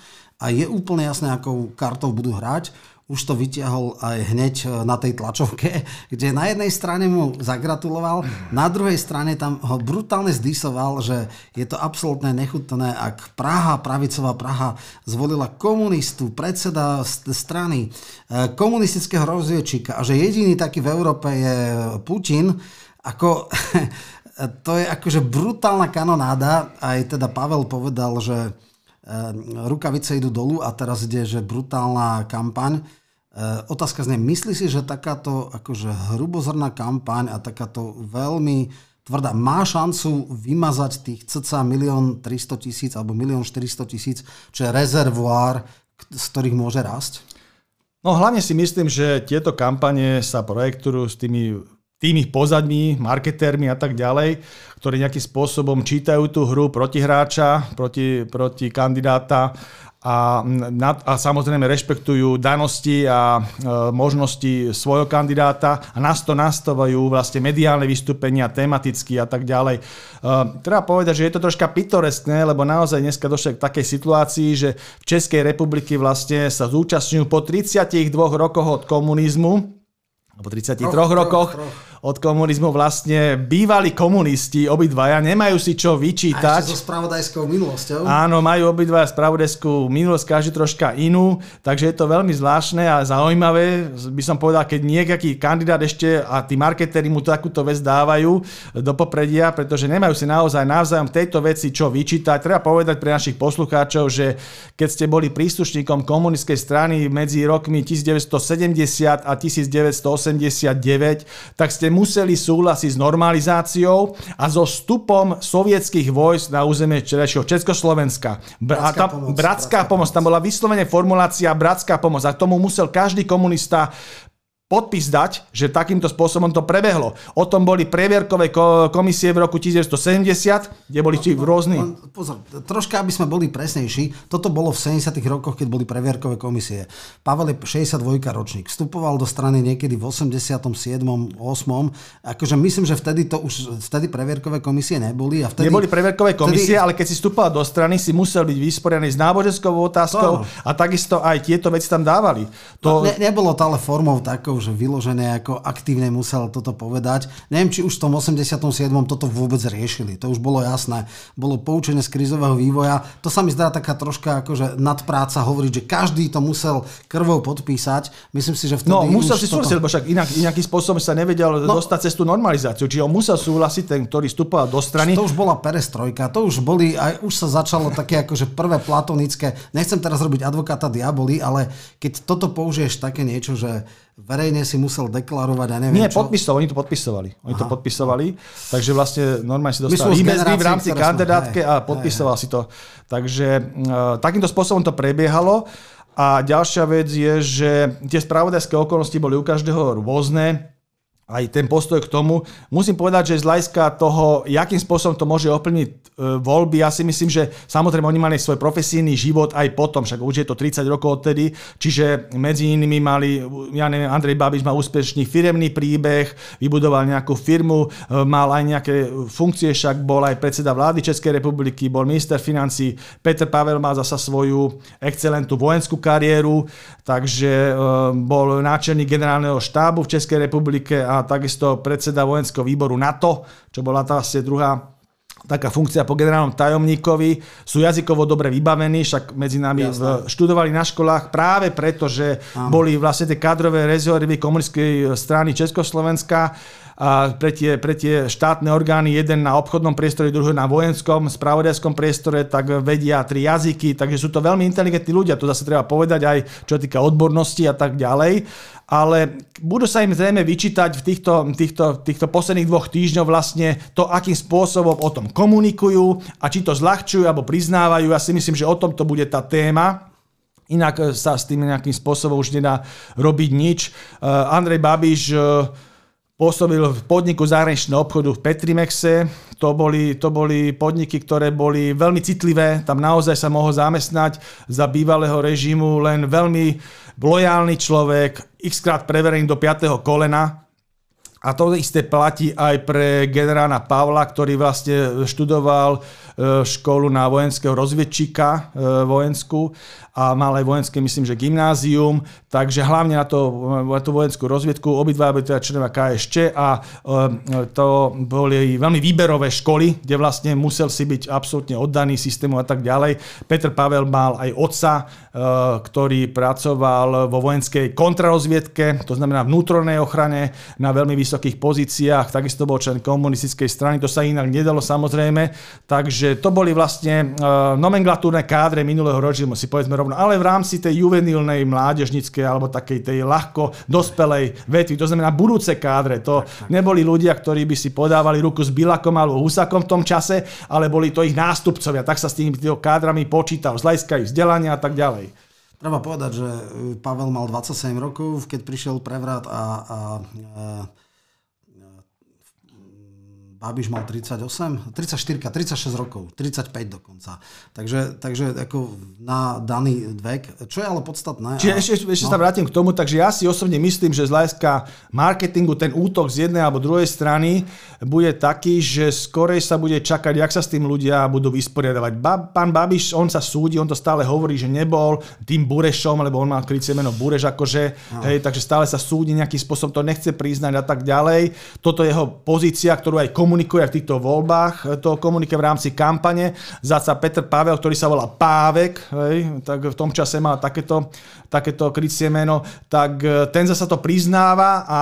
a je úplne jasné, akou kartou budú hrať už to vytiahol aj hneď e, na tej tlačovke, kde na jednej strane mu zagratuloval, na druhej strane tam ho brutálne zdisoval, že je to absolútne nechutné, ak Praha, pravicová Praha zvolila komunistu, predseda strany, e, komunistického rozviečika a že jediný taký v Európe je Putin, ako to je akože brutálna kanonáda. Aj teda Pavel povedal, že rukavice idú dolu a teraz ide, že brutálna kampaň. Ehm, otázka znie, myslí si, že takáto akože hrubozrná kampaň a takáto veľmi tvrdá má šancu vymazať tých cca 1 300 tisíc alebo 1 400 tisíc, čo je rezervoár, z ktorých môže rásť? No hlavne si myslím, že tieto kampane sa projektujú s tými tými pozadmi, marketérmi a tak ďalej, ktorí nejakým spôsobom čítajú tú hru proti hráča, proti, proti kandidáta a, a samozrejme rešpektujú danosti a e, možnosti svojho kandidáta a nás to nastavujú vlastne mediálne vystúpenia, tematicky a tak ďalej. E, treba povedať, že je to troška pitoreskné, lebo naozaj dneska došlo k takej situácii, že v Českej republiky vlastne sa zúčastňujú po 32 rokoch od komunizmu, po 33 troch, rokoch, troch od komunizmu vlastne bývali komunisti, obidvaja, nemajú si čo vyčítať. A ešte so spravodajskou minulosťou. Áno, majú obidvaja spravodajskú minulosť, každý troška inú, takže je to veľmi zvláštne a zaujímavé, by som povedal, keď nejaký kandidát ešte a tí marketéri mu takúto vec dávajú do popredia, pretože nemajú si naozaj navzájom tejto veci čo vyčítať. Treba povedať pre našich poslucháčov, že keď ste boli príslušníkom komunistickej strany medzi rokmi 1970 a 1989, tak ste museli súhlasiť s normalizáciou a so vstupom sovietských vojsk na územie včerajšieho Československa. Bratská, a tam, pomoc, bratská, bratská pomoc, tam bola vyslovene formulácia bratská pomoc a k tomu musel každý komunista podpis dať, že takýmto spôsobom to prebehlo. O tom boli previerkové komisie v roku 1970, kde boli či rôzni... Pozor, troška, aby sme boli presnejší, toto bolo v 70 rokoch, keď boli previerkové komisie. Pavel je 62 ročník, vstupoval do strany niekedy v 87. 8. Akože myslím, že vtedy to už, vtedy previerkové komisie neboli. A vtedy, neboli previerkové komisie, vtedy... ale keď si vstupoval do strany, si musel byť vysporianý s náboženskou otázkou a takisto aj tieto veci tam dávali. To... No, ne, nebolo to ale formou takou, že vyložené ako aktívne musel toto povedať. Neviem, či už v tom 87. toto vôbec riešili. To už bolo jasné. Bolo poučené z krizového vývoja. To sa mi zdá taká troška akože nadpráca hovoriť, že každý to musel krvou podpísať. Myslím si, že vtedy No, musel si toto... súhlasiť, lebo však inak, inakým spôsobom sa nevedel no, dostať cez tú normalizáciu. Čiže on musel súhlasiť ten, ktorý vstupoval do strany. To už bola perestrojka, to už boli, aj už sa začalo také akože prvé platonické, nechcem teraz robiť advokáta diaboli, ale keď toto použiješ také niečo, že verejne si musel deklarovať a neviem Nie, čo. podpisovali, oni to podpisovali. Oni Aha. to podpisovali, takže vlastne normálne si dostal e v rámci kandidátke a podpisoval hej, si to. Takže uh, takýmto spôsobom to prebiehalo. A ďalšia vec je, že tie spravodajské okolnosti boli u každého rôzne. Aj ten postoj k tomu. Musím povedať, že z hľadiska toho, jakým spôsobom to môže ovplyvniť e, voľby, ja si myslím, že samozrejme oni mali svoj profesijný život aj potom, však už je to 30 rokov odtedy, čiže medzi inými mali, ja neviem, Andrej Babiš mal úspešný firemný príbeh, vybudoval nejakú firmu, e, mal aj nejaké funkcie, však bol aj predseda vlády Českej republiky, bol minister financí, Peter Pavel má zasa svoju excelentnú vojenskú kariéru, takže e, bol náčelník generálneho štábu v Českej republike a takisto predseda vojenského výboru NATO, čo bola tá vlastne druhá taká funkcia po generálnom tajomníkovi, sú jazykovo dobre vybavení, však medzi nami v, študovali na školách práve preto, že Aha. boli vlastne tie kádrové rezervy komunistickej strany Československa pre tie, pre tie štátne orgány, jeden na obchodnom priestore, druhý na vojenskom, spravodajskom priestore, tak vedia tri jazyky, takže sú to veľmi inteligentní ľudia, to zase treba povedať aj čo týka odbornosti a tak ďalej ale budú sa im zrejme vyčítať v týchto, týchto, týchto posledných dvoch týždňoch vlastne to, akým spôsobom o tom komunikujú a či to zľahčujú alebo priznávajú. Ja si myslím, že o tom to bude tá téma. Inak sa s tým nejakým spôsobom už nedá robiť nič. Uh, Andrej Babiš uh, pôsobil v podniku zahraničného obchodu v Petrimexe. To boli, to boli podniky, ktoré boli veľmi citlivé. Tam naozaj sa mohol zamestnať za bývalého režimu len veľmi lojálny človek, x krát preverený do 5. kolena. A to isté platí aj pre generána Pavla, ktorý vlastne študoval E, školu na vojenského rozvedčíka e, vojenskú a mal aj vojenské, myslím, že gymnázium, takže hlavne na, to, na tú vojenskú rozviedku obidva boli teda členovia KSČ a e, to boli veľmi výberové školy, kde vlastne musel si byť absolútne oddaný systému a tak ďalej. Peter Pavel mal aj otca, ktorý pracoval vo vojenskej kontrarozviedke, to znamená vnútornej ochrane na veľmi vysokých pozíciách, takisto bol člen komunistickej strany, to sa inak nedalo samozrejme, takže že to boli vlastne uh, nomenklatúrne kádre minulého režimu, si povedzme rovno, ale v rámci tej juvenilnej mládežnickej alebo takej tej ľahko dospelej vetvy, to znamená budúce kádre, to tak, tak. neboli ľudia, ktorí by si podávali ruku s Bilakom alebo Husakom v tom čase, ale boli to ich nástupcovia, tak sa s tými kádrami počítal, z hľadiska ich vzdelania a tak ďalej. Treba povedať, že Pavel mal 27 rokov, keď prišiel prevrat a, a, a Babiš mal 38, 34, 36 rokov, 35 dokonca. Takže, takže ako na daný vek, čo je ale podstatné. Čiže a, ešte, ešte no. sa vrátim k tomu, takže ja si osobne myslím, že z hľadiska marketingu ten útok z jednej alebo druhej strany bude taký, že skorej sa bude čakať, jak sa s tým ľudia budú vysporiadavať. Ba, pán Babiš, on sa súdi, on to stále hovorí, že nebol tým Burešom, lebo on má krycie meno Bureš, akože, no. hej, takže stále sa súdi nejakým spôsobom, to nechce priznať a tak ďalej. Toto je jeho pozícia, ktorú aj komunikuje komunikuje v týchto voľbách, to komunikuje v rámci kampane. Záca Peter Pavel, ktorý sa volá Pávek, hej, tak v tom čase má takéto, takéto krycie meno, tak e, ten zasa to priznáva a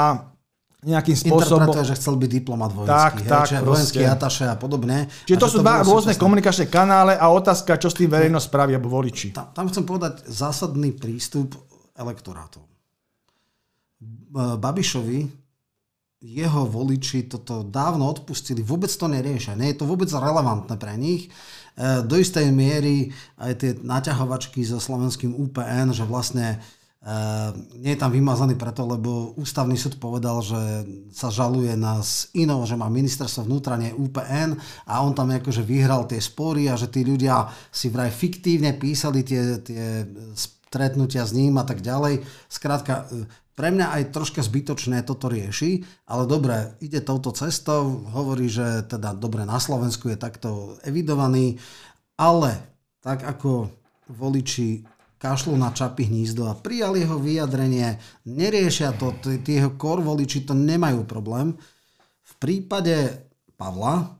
nejakým spôsobom... Interpretuje, že chcel byť diplomat vojenský. Tak, hej, tak, čiže vojenský ataše a podobne. Čiže to sú dva rôzne komunikačné kanále a otázka, čo s tým verejnosť spraví, alebo voliči. Tam, tam chcem povedať zásadný prístup elektorátov. Babišovi jeho voliči toto dávno odpustili, vôbec to neriešia, nie je to vôbec relevantné pre nich. E, do istej miery aj tie naťahovačky so slovenským UPN, že vlastne e, nie je tam vymazaný preto, lebo ústavný súd povedal, že sa žaluje na inou, že má ministerstvo vnútra, nie UPN a on tam akože vyhral tie spory a že tí ľudia si vraj fiktívne písali tie, tie stretnutia s ním a tak ďalej. Skrátka, pre mňa aj troška zbytočné toto rieši, ale dobre, ide touto cestou, hovorí, že teda dobre na Slovensku je takto evidovaný, ale tak ako voliči kašľú na čapy hnízdo a prijali jeho vyjadrenie, neriešia to, tí jeho kor voliči to nemajú problém. V prípade Pavla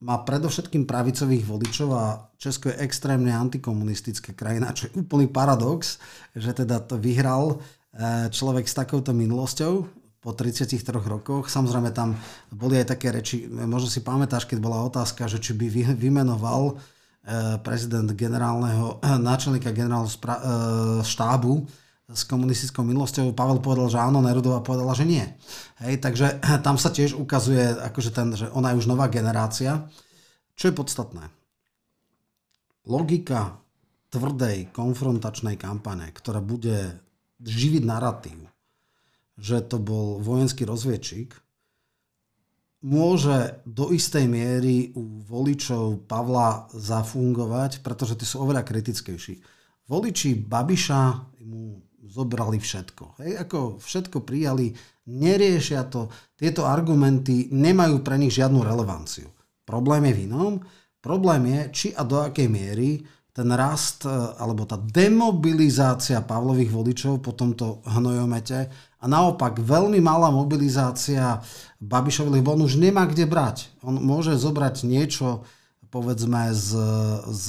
má predovšetkým pravicových voličov a Česko je extrémne antikomunistická krajina, čo je úplný paradox, že teda to vyhral človek s takouto minulosťou po 33 rokoch. Samozrejme tam boli aj také reči, možno si pamätáš, keď bola otázka, že či by vymenoval e, prezident generálneho, náčelníka generálneho štábu s komunistickou minulosťou. Pavel povedal, že áno, Nerudová povedala, že nie. Hej, takže tam sa tiež ukazuje, akože ten, že ona je už nová generácia. Čo je podstatné? Logika tvrdej konfrontačnej kampane, ktorá bude živiť narratív, že to bol vojenský rozviečík, môže do istej miery u voličov Pavla zafungovať, pretože tí sú oveľa kritickejší. Voliči Babiša mu zobrali všetko. Hej, ako všetko prijali, neriešia to, tieto argumenty nemajú pre nich žiadnu relevanciu. Problém je v inom. Problém je, či a do akej miery ten rast e, alebo tá demobilizácia Pavlových voličov po tomto hnojomete a naopak veľmi malá mobilizácia Babišových, on už nemá kde brať. On môže zobrať niečo povedzme z, z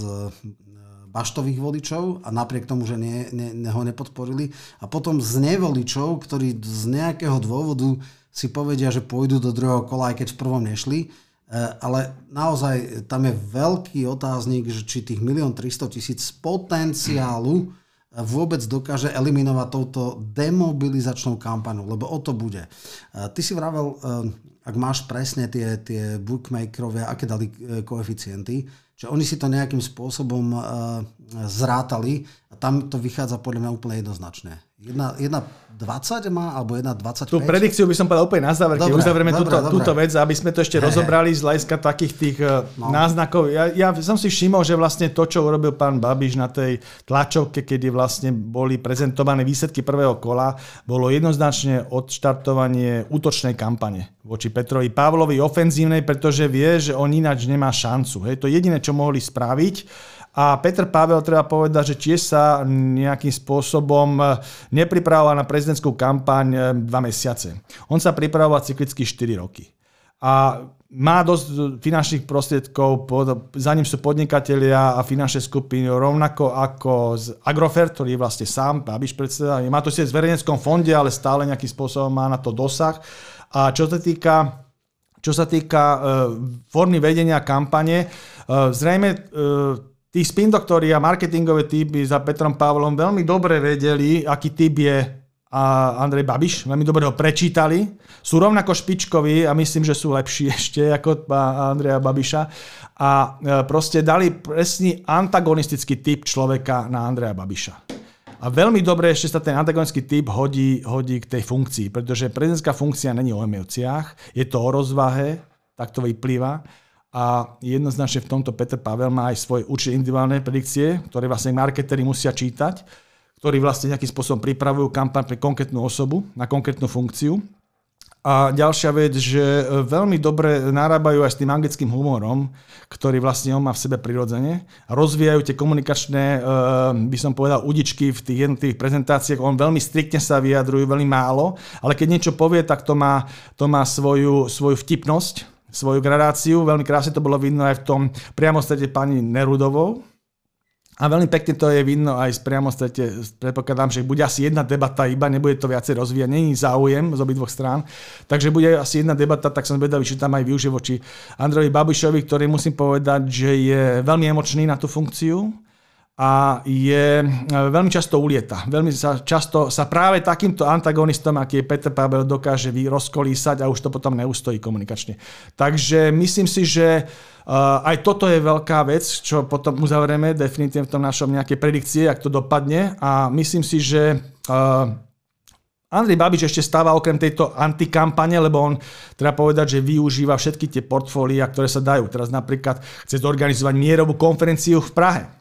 baštových voličov a napriek tomu, že ne, ne, ho nepodporili a potom z nevoličov, ktorí z nejakého dôvodu si povedia, že pôjdu do druhého kola, aj keď v prvom nešli. E, ale naozaj tam je veľký otáznik, že či tých 1 300 tisíc potenciálu vôbec dokáže eliminovať touto demobilizačnou kampanou, lebo o to bude. E, ty si vravel, ak máš presne tie, tie bookmakerovia, aké dali koeficienty, že oni si to nejakým spôsobom zrátali a tam to vychádza podľa mňa úplne jednoznačne. 1,20 má, alebo 1,25? Tú predikciu by som povedal úplne na záver, keď uzavrieme dobre, túto, dobre. túto vec, aby sme to ešte hey, rozobrali z hľadiska takých tých eh, no. náznakov. Ja, ja som si všimol, že vlastne to, čo urobil pán Babiš na tej tlačovke, kedy vlastne boli prezentované výsledky prvého kola, bolo jednoznačne odštartovanie útočnej kampane voči Petrovi Pavlovi, ofenzívnej, pretože vie, že on ináč nemá šancu. Hej, to jediné, čo mohli spraviť. A Petr Pavel, treba povedať, že tiež sa nejakým spôsobom eh, nepripravoval na prezidentskú kampaň eh, dva mesiace. On sa pripravoval cyklicky 4 roky. A má dosť finančných prostriedkov, za ním sú podnikatelia a finančné skupiny rovnako ako z Agrofert, ktorý je vlastne sám, Babiš predseda, má to si v zverejneckom fonde, ale stále nejakým spôsobom má na to dosah. A čo sa týka čo sa týka uh, formy vedenia kampane, uh, zrejme uh, tí spin doktori a marketingové typy za Petrom Pavlom veľmi dobre vedeli, aký typ je a Andrej Babiš, veľmi dobre ho prečítali. Sú rovnako špičkoví a myslím, že sú lepší ešte ako Andreja Babiša. A e, proste dali presný antagonistický typ človeka na Andreja Babiša. A veľmi dobre ešte sa ten antagonistický typ hodí, hodí k tej funkcii, pretože prezidentská funkcia není o emóciách, je to o rozvahe, tak to vyplýva a jednoznačne v tomto Peter Pavel má aj svoje určite individuálne predikcie, ktoré vlastne marketeri musia čítať, ktorí vlastne nejakým spôsobom pripravujú kampaň pre konkrétnu osobu, na konkrétnu funkciu. A ďalšia vec, že veľmi dobre narábajú aj s tým anglickým humorom, ktorý vlastne on má v sebe prirodzene. Rozvíjajú tie komunikačné, eh, by som povedal, udičky v tých jednotlivých prezentáciách. On veľmi striktne sa vyjadrujú, veľmi málo, ale keď niečo povie, tak to má, to má svoju, svoju vtipnosť svoju gradáciu. Veľmi krásne to bolo vidno aj v tom priamo strete pani Nerudovou. A veľmi pekne to je vidno aj z priamo. Predpokladám, že bude asi jedna debata iba, nebude to viacej rozvíjať. Není záujem z obidvoch strán. Takže bude asi jedna debata, tak som zvedavý, či tam aj využije voči Androvi Babišovi, ktorý musím povedať, že je veľmi emočný na tú funkciu a je e, veľmi často ulieta. Veľmi sa, často sa práve takýmto antagonistom, aký je Peter Pavel, dokáže rozkolísať a už to potom neustojí komunikačne. Takže myslím si, že uh, aj toto je veľká vec, čo potom uzavrieme definitívne v tom našom nejaké predikcie, ak to dopadne a myslím si, že uh, Andrej Babič ešte stáva okrem tejto antikampane, lebo on treba povedať, že využíva všetky tie portfólia, ktoré sa dajú. Teraz napríklad chce zorganizovať mierovú konferenciu v Prahe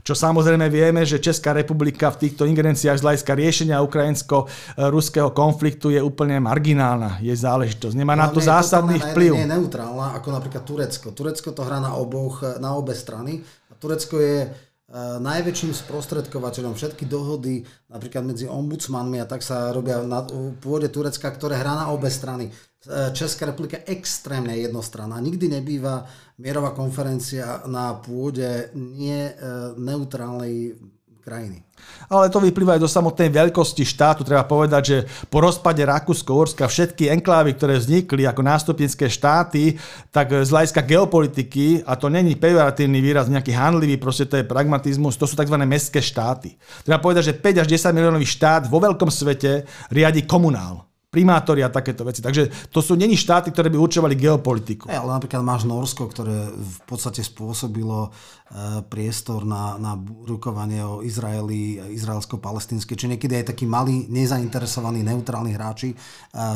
čo samozrejme vieme, že Česká republika v týchto ingerenciách z hľadiska riešenia ukrajinsko-ruského konfliktu je úplne marginálna, je záležitosť. Nemá na to zásadný vplyv. Nie je neutrálna, ako napríklad Turecko. Turecko to hrá na, oboch, na obe strany. A Turecko je najväčším sprostredkovateľom všetky dohody napríklad medzi ombudsmanmi a tak sa robia na pôde Turecka, ktoré hrá na obe strany. E, Česká republika extrémne jednostranná. Nikdy nebýva mierová konferencia na pôde nie e, neutrálnej krajiny. Ale to vyplýva aj do samotnej veľkosti štátu. Treba povedať, že po rozpade Rakúsko-Urska všetky enklávy, ktoré vznikli ako nástupnické štáty, tak z hľadiska geopolitiky, a to není pejoratívny výraz, nejaký handlivý, proste to je pragmatizmus, to sú tzv. mestské štáty. Treba povedať, že 5 až 10 miliónový štát vo veľkom svete riadi komunál primátori a takéto veci. Takže to sú není štáty, ktoré by určovali geopolitiku. Hey, ale napríklad máš Norsko, ktoré v podstate spôsobilo priestor na, na rukovanie o Izraeli, izraelsko-palestinské, či niekedy aj takí malí, nezainteresovaní, neutrálni hráči e,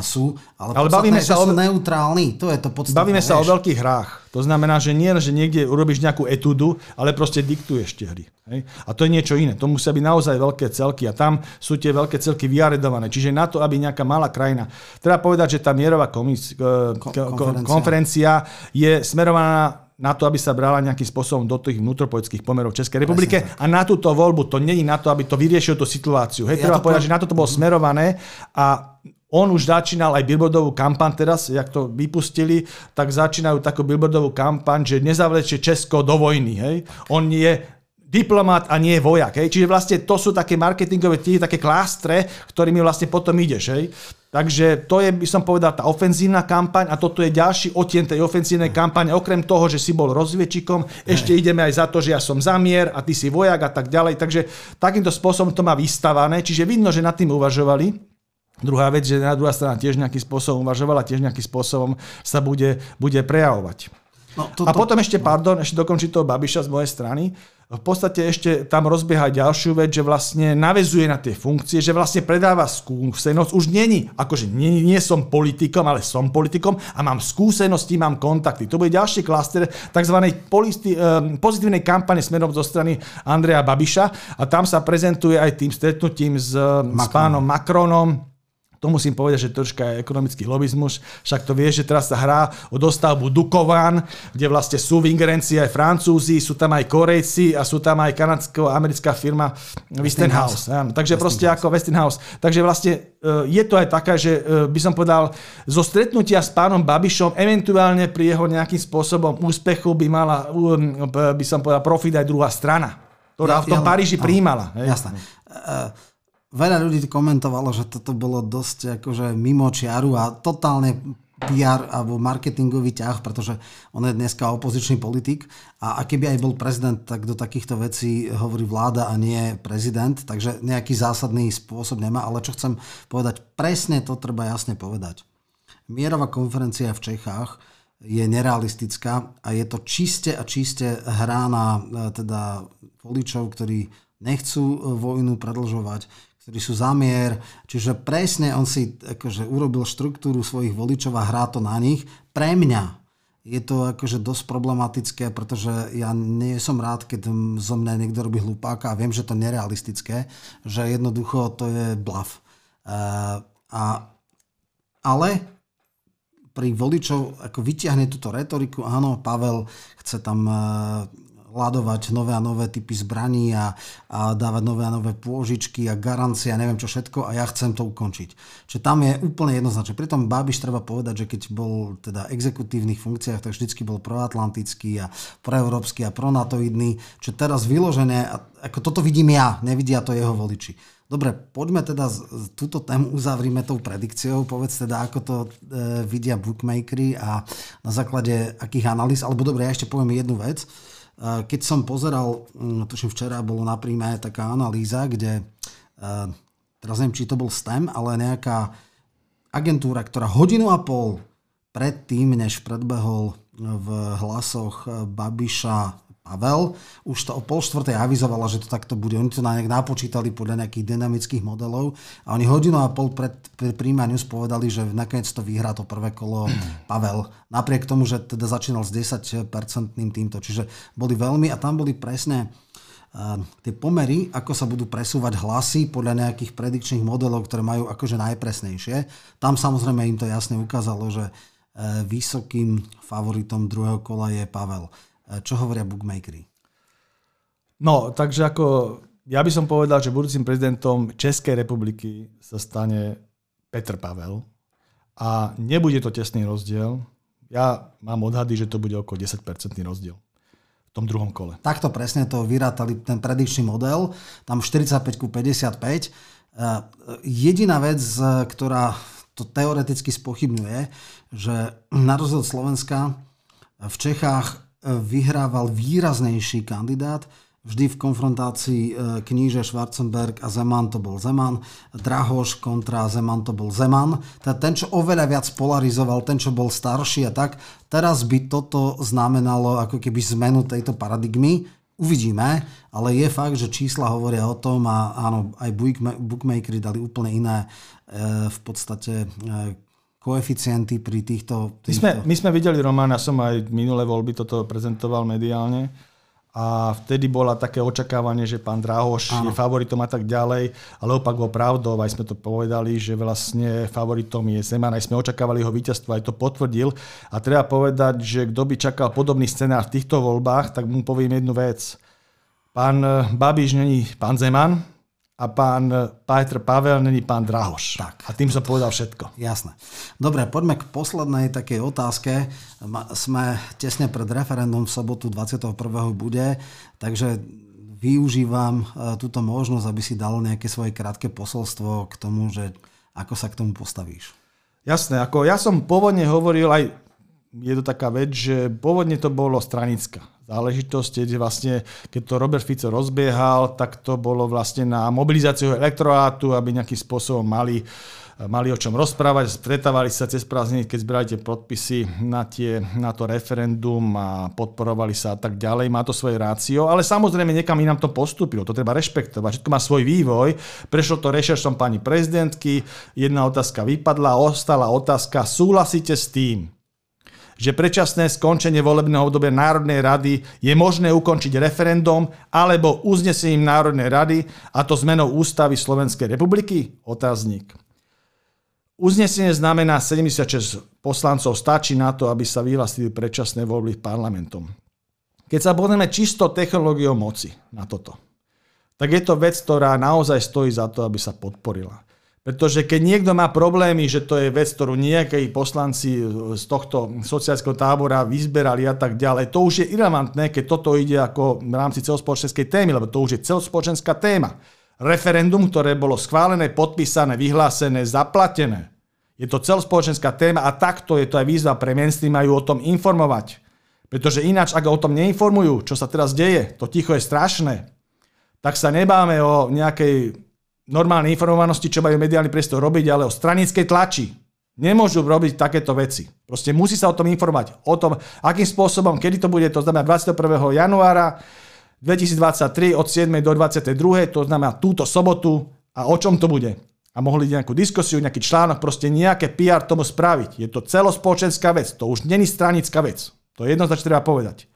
sú, ale, ale bavíme sa o... neutrálni, to je to podstatné. Bavíme vieš. sa o veľkých hrách. To znamená, že nie, že niekde urobíš nejakú etudu, ale proste diktuješ tie hry. Hej? A to je niečo iné. To musia byť naozaj veľké celky a tam sú tie veľké celky vyaredované. Čiže na to, aby nejaká malá krajina... Treba povedať, že tá mierová komis, e, konferencia. konferencia je smerovaná na to, aby sa brala nejakým spôsobom do tých vnútropolitických pomerov v Českej republike a na túto voľbu to není na to, aby to vyriešilo tú situáciu. Hej, ja treba povedať, po... že na toto bolo smerované a on už začínal aj billboardovú kampaň teraz, jak to vypustili, tak začínajú takú billboardovú kampaň, že nezavlečie Česko do vojny. Hej. On je diplomat a nie vojak. Hej. Čiže vlastne to sú také marketingové tie, také klástre, ktorými vlastne potom ideš. Hej. Takže to je, by som povedal, tá ofenzívna kampaň a toto je ďalší odtien tej ofenzívnej kampane. Okrem toho, že si bol rozviečikom, ešte ideme aj za to, že ja som zamier a ty si vojak a tak ďalej. Takže takýmto spôsobom to má vystavané. Čiže vidno, že nad tým uvažovali. Druhá vec, že na druhá strana tiež nejakým spôsobom uvažovala, tiež nejakým spôsobom sa bude, bude prejavovať. No, to, to, a potom ešte, no. pardon, ešte dokončiť toho Babiša z mojej strany. V podstate ešte tam rozbieha ďalšiu vec, že vlastne navezuje na tie funkcie, že vlastne predáva skúsenosť. Už není, akože nie, nie som politikom, ale som politikom a mám skúsenosti, mám kontakty. To bude ďalší klaster tzv. Um, pozitívnej kampane smerom zo strany Andreja Babiša a tam sa prezentuje aj tým stretnutím s, s pánom Macronom, to musím povedať, že troška je ekonomický lobizmus. Však to vieš, že teraz sa hrá o dostavbu Dukovan, kde vlastne sú v ingerencii aj Francúzi, sú tam aj Korejci a sú tam aj kanadsko-americká firma Westinghouse. Westinghouse. Takže proste ako Westinghouse. Takže vlastne e, je to aj taká, že e, by som povedal, zo stretnutia s pánom Babišom, eventuálne pri jeho nejakým spôsobom úspechu by mala, by som povedal, profit aj druhá strana, ktorá ja, v tom ja, Paríži príjmala. Jasné. Uh, veľa ľudí komentovalo, že toto bolo dosť akože mimo čiaru a totálne PR alebo marketingový ťah, pretože on je dneska opozičný politik a, a keby aj bol prezident, tak do takýchto vecí hovorí vláda a nie prezident, takže nejaký zásadný spôsob nemá, ale čo chcem povedať, presne to treba jasne povedať. Mierová konferencia v Čechách je nerealistická a je to čiste a čiste hrá na e, teda voličov, ktorí nechcú e, vojnu predlžovať, ktorí sú zamier. Čiže presne on si akože urobil štruktúru svojich voličov a hrá to na nich. Pre mňa je to akože dosť problematické, pretože ja nie som rád, keď zo mňa niekto robí hlupáka a viem, že to nerealistické, že jednoducho to je blav. Uh, a, ale pri voličov ako vyťahne túto retoriku, áno, Pavel chce tam uh, ladovať nové a nové typy zbraní a, a dávať nové a nové pôžičky a garancie a neviem čo všetko a ja chcem to ukončiť. Čiže tam je úplne jednoznačné. Pritom Babiš treba povedať, že keď bol teda exekutívnych funkciách, tak vždycky bol proatlantický a proeurópsky a pronatoidný, čo teraz vyložené, ako toto vidím ja, nevidia to jeho voliči. Dobre, poďme teda túto tému uzavrime tou predikciou. Povedz teda, ako to e, vidia bookmakery a na základe akých analýz, alebo dobre, ja ešte poviem jednu vec. Keď som pozeral, mm, tuším včera bolo na príjme taká analýza, kde, teraz neviem, či to bol STEM, ale nejaká agentúra, ktorá hodinu a pol predtým, než predbehol v hlasoch Babiša Pavel už to o pol štvrtej avizovala, že to takto bude. Oni to nejak napočítali podľa nejakých dynamických modelov a oni hodinu a pol pred, pred príjmaním povedali, že nakoniec to vyhrá to prvé kolo Pavel. Napriek tomu, že teda začínal s 10-percentným týmto. Čiže boli veľmi a tam boli presne uh, tie pomery, ako sa budú presúvať hlasy podľa nejakých predikčných modelov, ktoré majú akože najpresnejšie. Tam samozrejme im to jasne ukázalo, že uh, vysokým favoritom druhého kola je Pavel. Čo hovoria bookmakery? No, takže ako ja by som povedal, že budúcim prezidentom Českej republiky sa stane Petr Pavel a nebude to tesný rozdiel. Ja mám odhady, že to bude okolo 10% rozdiel v tom druhom kole. Takto presne to vyrátali ten predikčný model, tam 45 ku 55. Eh, jediná vec, ktorá to teoreticky spochybňuje, že na rozdiel Slovenska v Čechách vyhrával výraznejší kandidát, vždy v konfrontácii e, kníže Schwarzenberg a Zeman to bol Zeman, Drahoš kontra Zeman to bol Zeman. Teda ten, čo oveľa viac polarizoval, ten, čo bol starší a tak, teraz by toto znamenalo ako keby zmenu tejto paradigmy. Uvidíme, ale je fakt, že čísla hovoria o tom a áno, aj bookmakery dali úplne iné e, v podstate e, koeficienty pri týchto... týchto... My, sme, my sme videli, Roman, ja som aj minulé voľby toto prezentoval mediálne, a vtedy bola také očakávanie, že pán Drahoš Áno. je favoritom a tak ďalej, ale opak bol pravdou, aj sme to povedali, že vlastne favoritom je Zeman, aj sme očakávali jeho víťazstvo, aj to potvrdil. A treba povedať, že kto by čakal podobný scenár v týchto voľbách, tak mu poviem jednu vec. Pán Babiš není pán Zeman, a pán Petr Pavel není pán Drahoš. Tak. A tým som povedal všetko. Jasné. Dobre, poďme k poslednej takej otázke. Sme tesne pred referendum v sobotu 21. bude, takže využívam e, túto možnosť, aby si dal nejaké svoje krátke posolstvo k tomu, že ako sa k tomu postavíš. Jasné, ako ja som pôvodne hovoril aj je to taká vec, že pôvodne to bolo stranická záležitosť, kde vlastne, keď to Robert Fico rozbiehal, tak to bolo vlastne na mobilizáciu elektorátu, aby nejakým spôsobom mali mali o čom rozprávať, stretávali sa cez prázdniny, keď zbrali tie podpisy na, tie, na to referendum a podporovali sa a tak ďalej. Má to svoje rácio, ale samozrejme niekam inám to postúpilo, to treba rešpektovať. Všetko má svoj vývoj. Prešlo to rešeršom pani prezidentky, jedna otázka vypadla, ostala otázka, súhlasíte s tým, že predčasné skončenie volebného obdobia Národnej rady je možné ukončiť referendum alebo uznesením Národnej rady, a to zmenou ústavy Slovenskej republiky? Otáznik. Uznesenie znamená 76 poslancov, stačí na to, aby sa vyhlasili predčasné voľby parlamentom. Keď sa budeme čisto technológiou moci na toto, tak je to vec, ktorá naozaj stojí za to, aby sa podporila. Pretože keď niekto má problémy, že to je vec, ktorú nejakí poslanci z tohto sociálneho tábora vyzberali a tak ďalej, to už je irrelevantné, keď toto ide ako v rámci celospoločenskej témy, lebo to už je celospoločenská téma. Referendum, ktoré bolo schválené, podpísané, vyhlásené, zaplatené. Je to celospoločenská téma a takto je to aj výzva pre mainstream, majú o tom informovať. Pretože ináč, ak o tom neinformujú, čo sa teraz deje, to ticho je strašné, tak sa nebáme o nejakej normálnej informovanosti, čo majú mediálny priestor robiť, ale o stranickej tlači. Nemôžu robiť takéto veci. Proste musí sa o tom informovať. O tom, akým spôsobom, kedy to bude, to znamená 21. januára 2023 od 7. do 22. to znamená túto sobotu a o čom to bude. A mohli nejakú diskusiu, nejaký článok, proste nejaké PR tomu spraviť. Je to celospoločenská vec, to už není stranická vec. To jednoznačne treba povedať.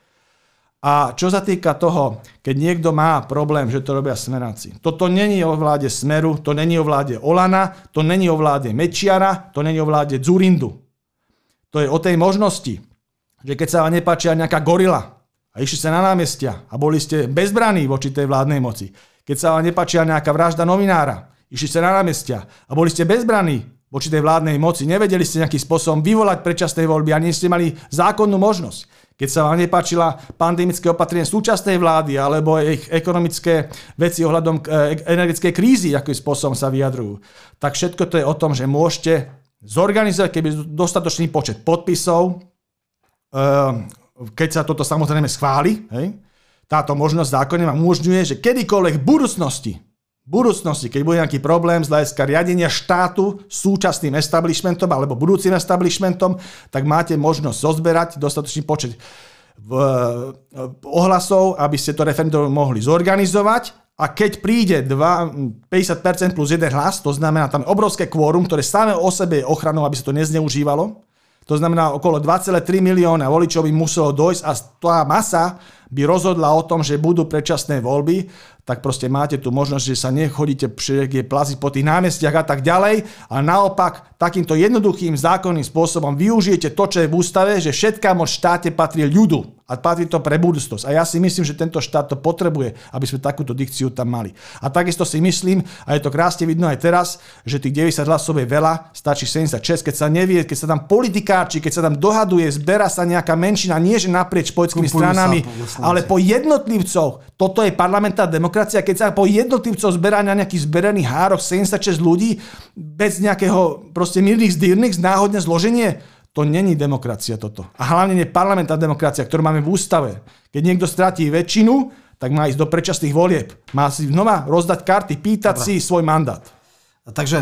A čo sa týka toho, keď niekto má problém, že to robia smeráci. Toto není o vláde Smeru, to není o vláde Olana, to není o vláde Mečiara, to není o vláde Zurindu. To je o tej možnosti, že keď sa vám nepáčia nejaká gorila a išli ste na námestia a boli ste bezbraní voči tej vládnej moci, keď sa vám nepáčia nejaká vražda novinára, išli ste na námestia a boli ste bezbraní voči tej vládnej moci, nevedeli ste nejakým spôsobom vyvolať predčasné voľby a nie ste mali zákonnú možnosť keď sa vám nepáčila pandemické opatrenie súčasnej vlády alebo ich ekonomické veci ohľadom e, energetickej krízy, akým spôsobom sa vyjadrujú, tak všetko to je o tom, že môžete zorganizovať, keby dostatočný počet podpisov, e, keď sa toto samozrejme schváli, hej, táto možnosť zákonne vám umožňuje, že kedykoľvek v budúcnosti budúcnosti, keď bude nejaký problém z hľadiska riadenia štátu súčasným establishmentom alebo budúcim establishmentom, tak máte možnosť zozberať dostatočný počet v, ohlasov, aby ste to referendum mohli zorganizovať. A keď príde 2, 50% plus jeden hlas, to znamená tam obrovské kvórum, ktoré samé o sebe je ochranou, aby sa to nezneužívalo, to znamená okolo 2,3 milióna voličov by muselo dojsť a tá masa by rozhodla o tom, že budú predčasné voľby, tak proste máte tu možnosť, že sa nechodíte všelijaké plaziť po tých námestiach a tak ďalej. A naopak, takýmto jednoduchým zákonným spôsobom využijete to, čo je v ústave, že všetká moc štáte patrí ľudu a patrí to pre budúcnosť. A ja si myslím, že tento štát to potrebuje, aby sme takúto dikciu tam mali. A takisto si myslím, a je to krásne vidno aj teraz, že tých 90 hlasov je veľa, stačí 76, keď sa nevie, keď sa tam politikáči, keď sa tam dohaduje, zbera sa nejaká menšina, nie že naprieč politickými stranami, ale po jednotlivcoch. Toto je parlamentná demokracia, keď sa po jednotlivcoch zberá na nejaký zberený hárok 76 ľudí bez nejakého proste mírnych zdírnych, náhodne zloženie, to není demokracia toto. A hlavne nie parlamentná demokracia, ktorú máme v ústave. Keď niekto stratí väčšinu, tak má ísť do predčasných volieb. Má si znova rozdať karty, pýtať Dobre. si svoj mandát. Takže,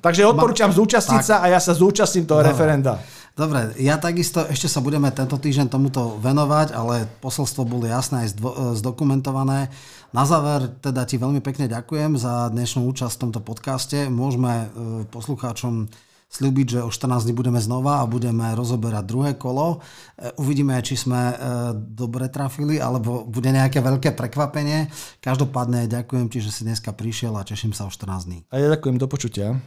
Takže odporúčam ma... zúčastniť tak. sa a ja sa zúčastním toho Dobre. referenda. Dobre, ja takisto ešte sa budeme tento týždeň tomuto venovať, ale posolstvo bolo jasné aj zdokumentované. Na záver teda ti veľmi pekne ďakujem za dnešnú účasť v tomto podcaste. Môžeme poslucháčom slúbiť, že o 14 dní budeme znova a budeme rozoberať druhé kolo. E, uvidíme, či sme e, dobre trafili, alebo bude nejaké veľké prekvapenie. Každopádne ďakujem ti, že si dneska prišiel a teším sa o 14 dní. A ja ďakujem, do počutia.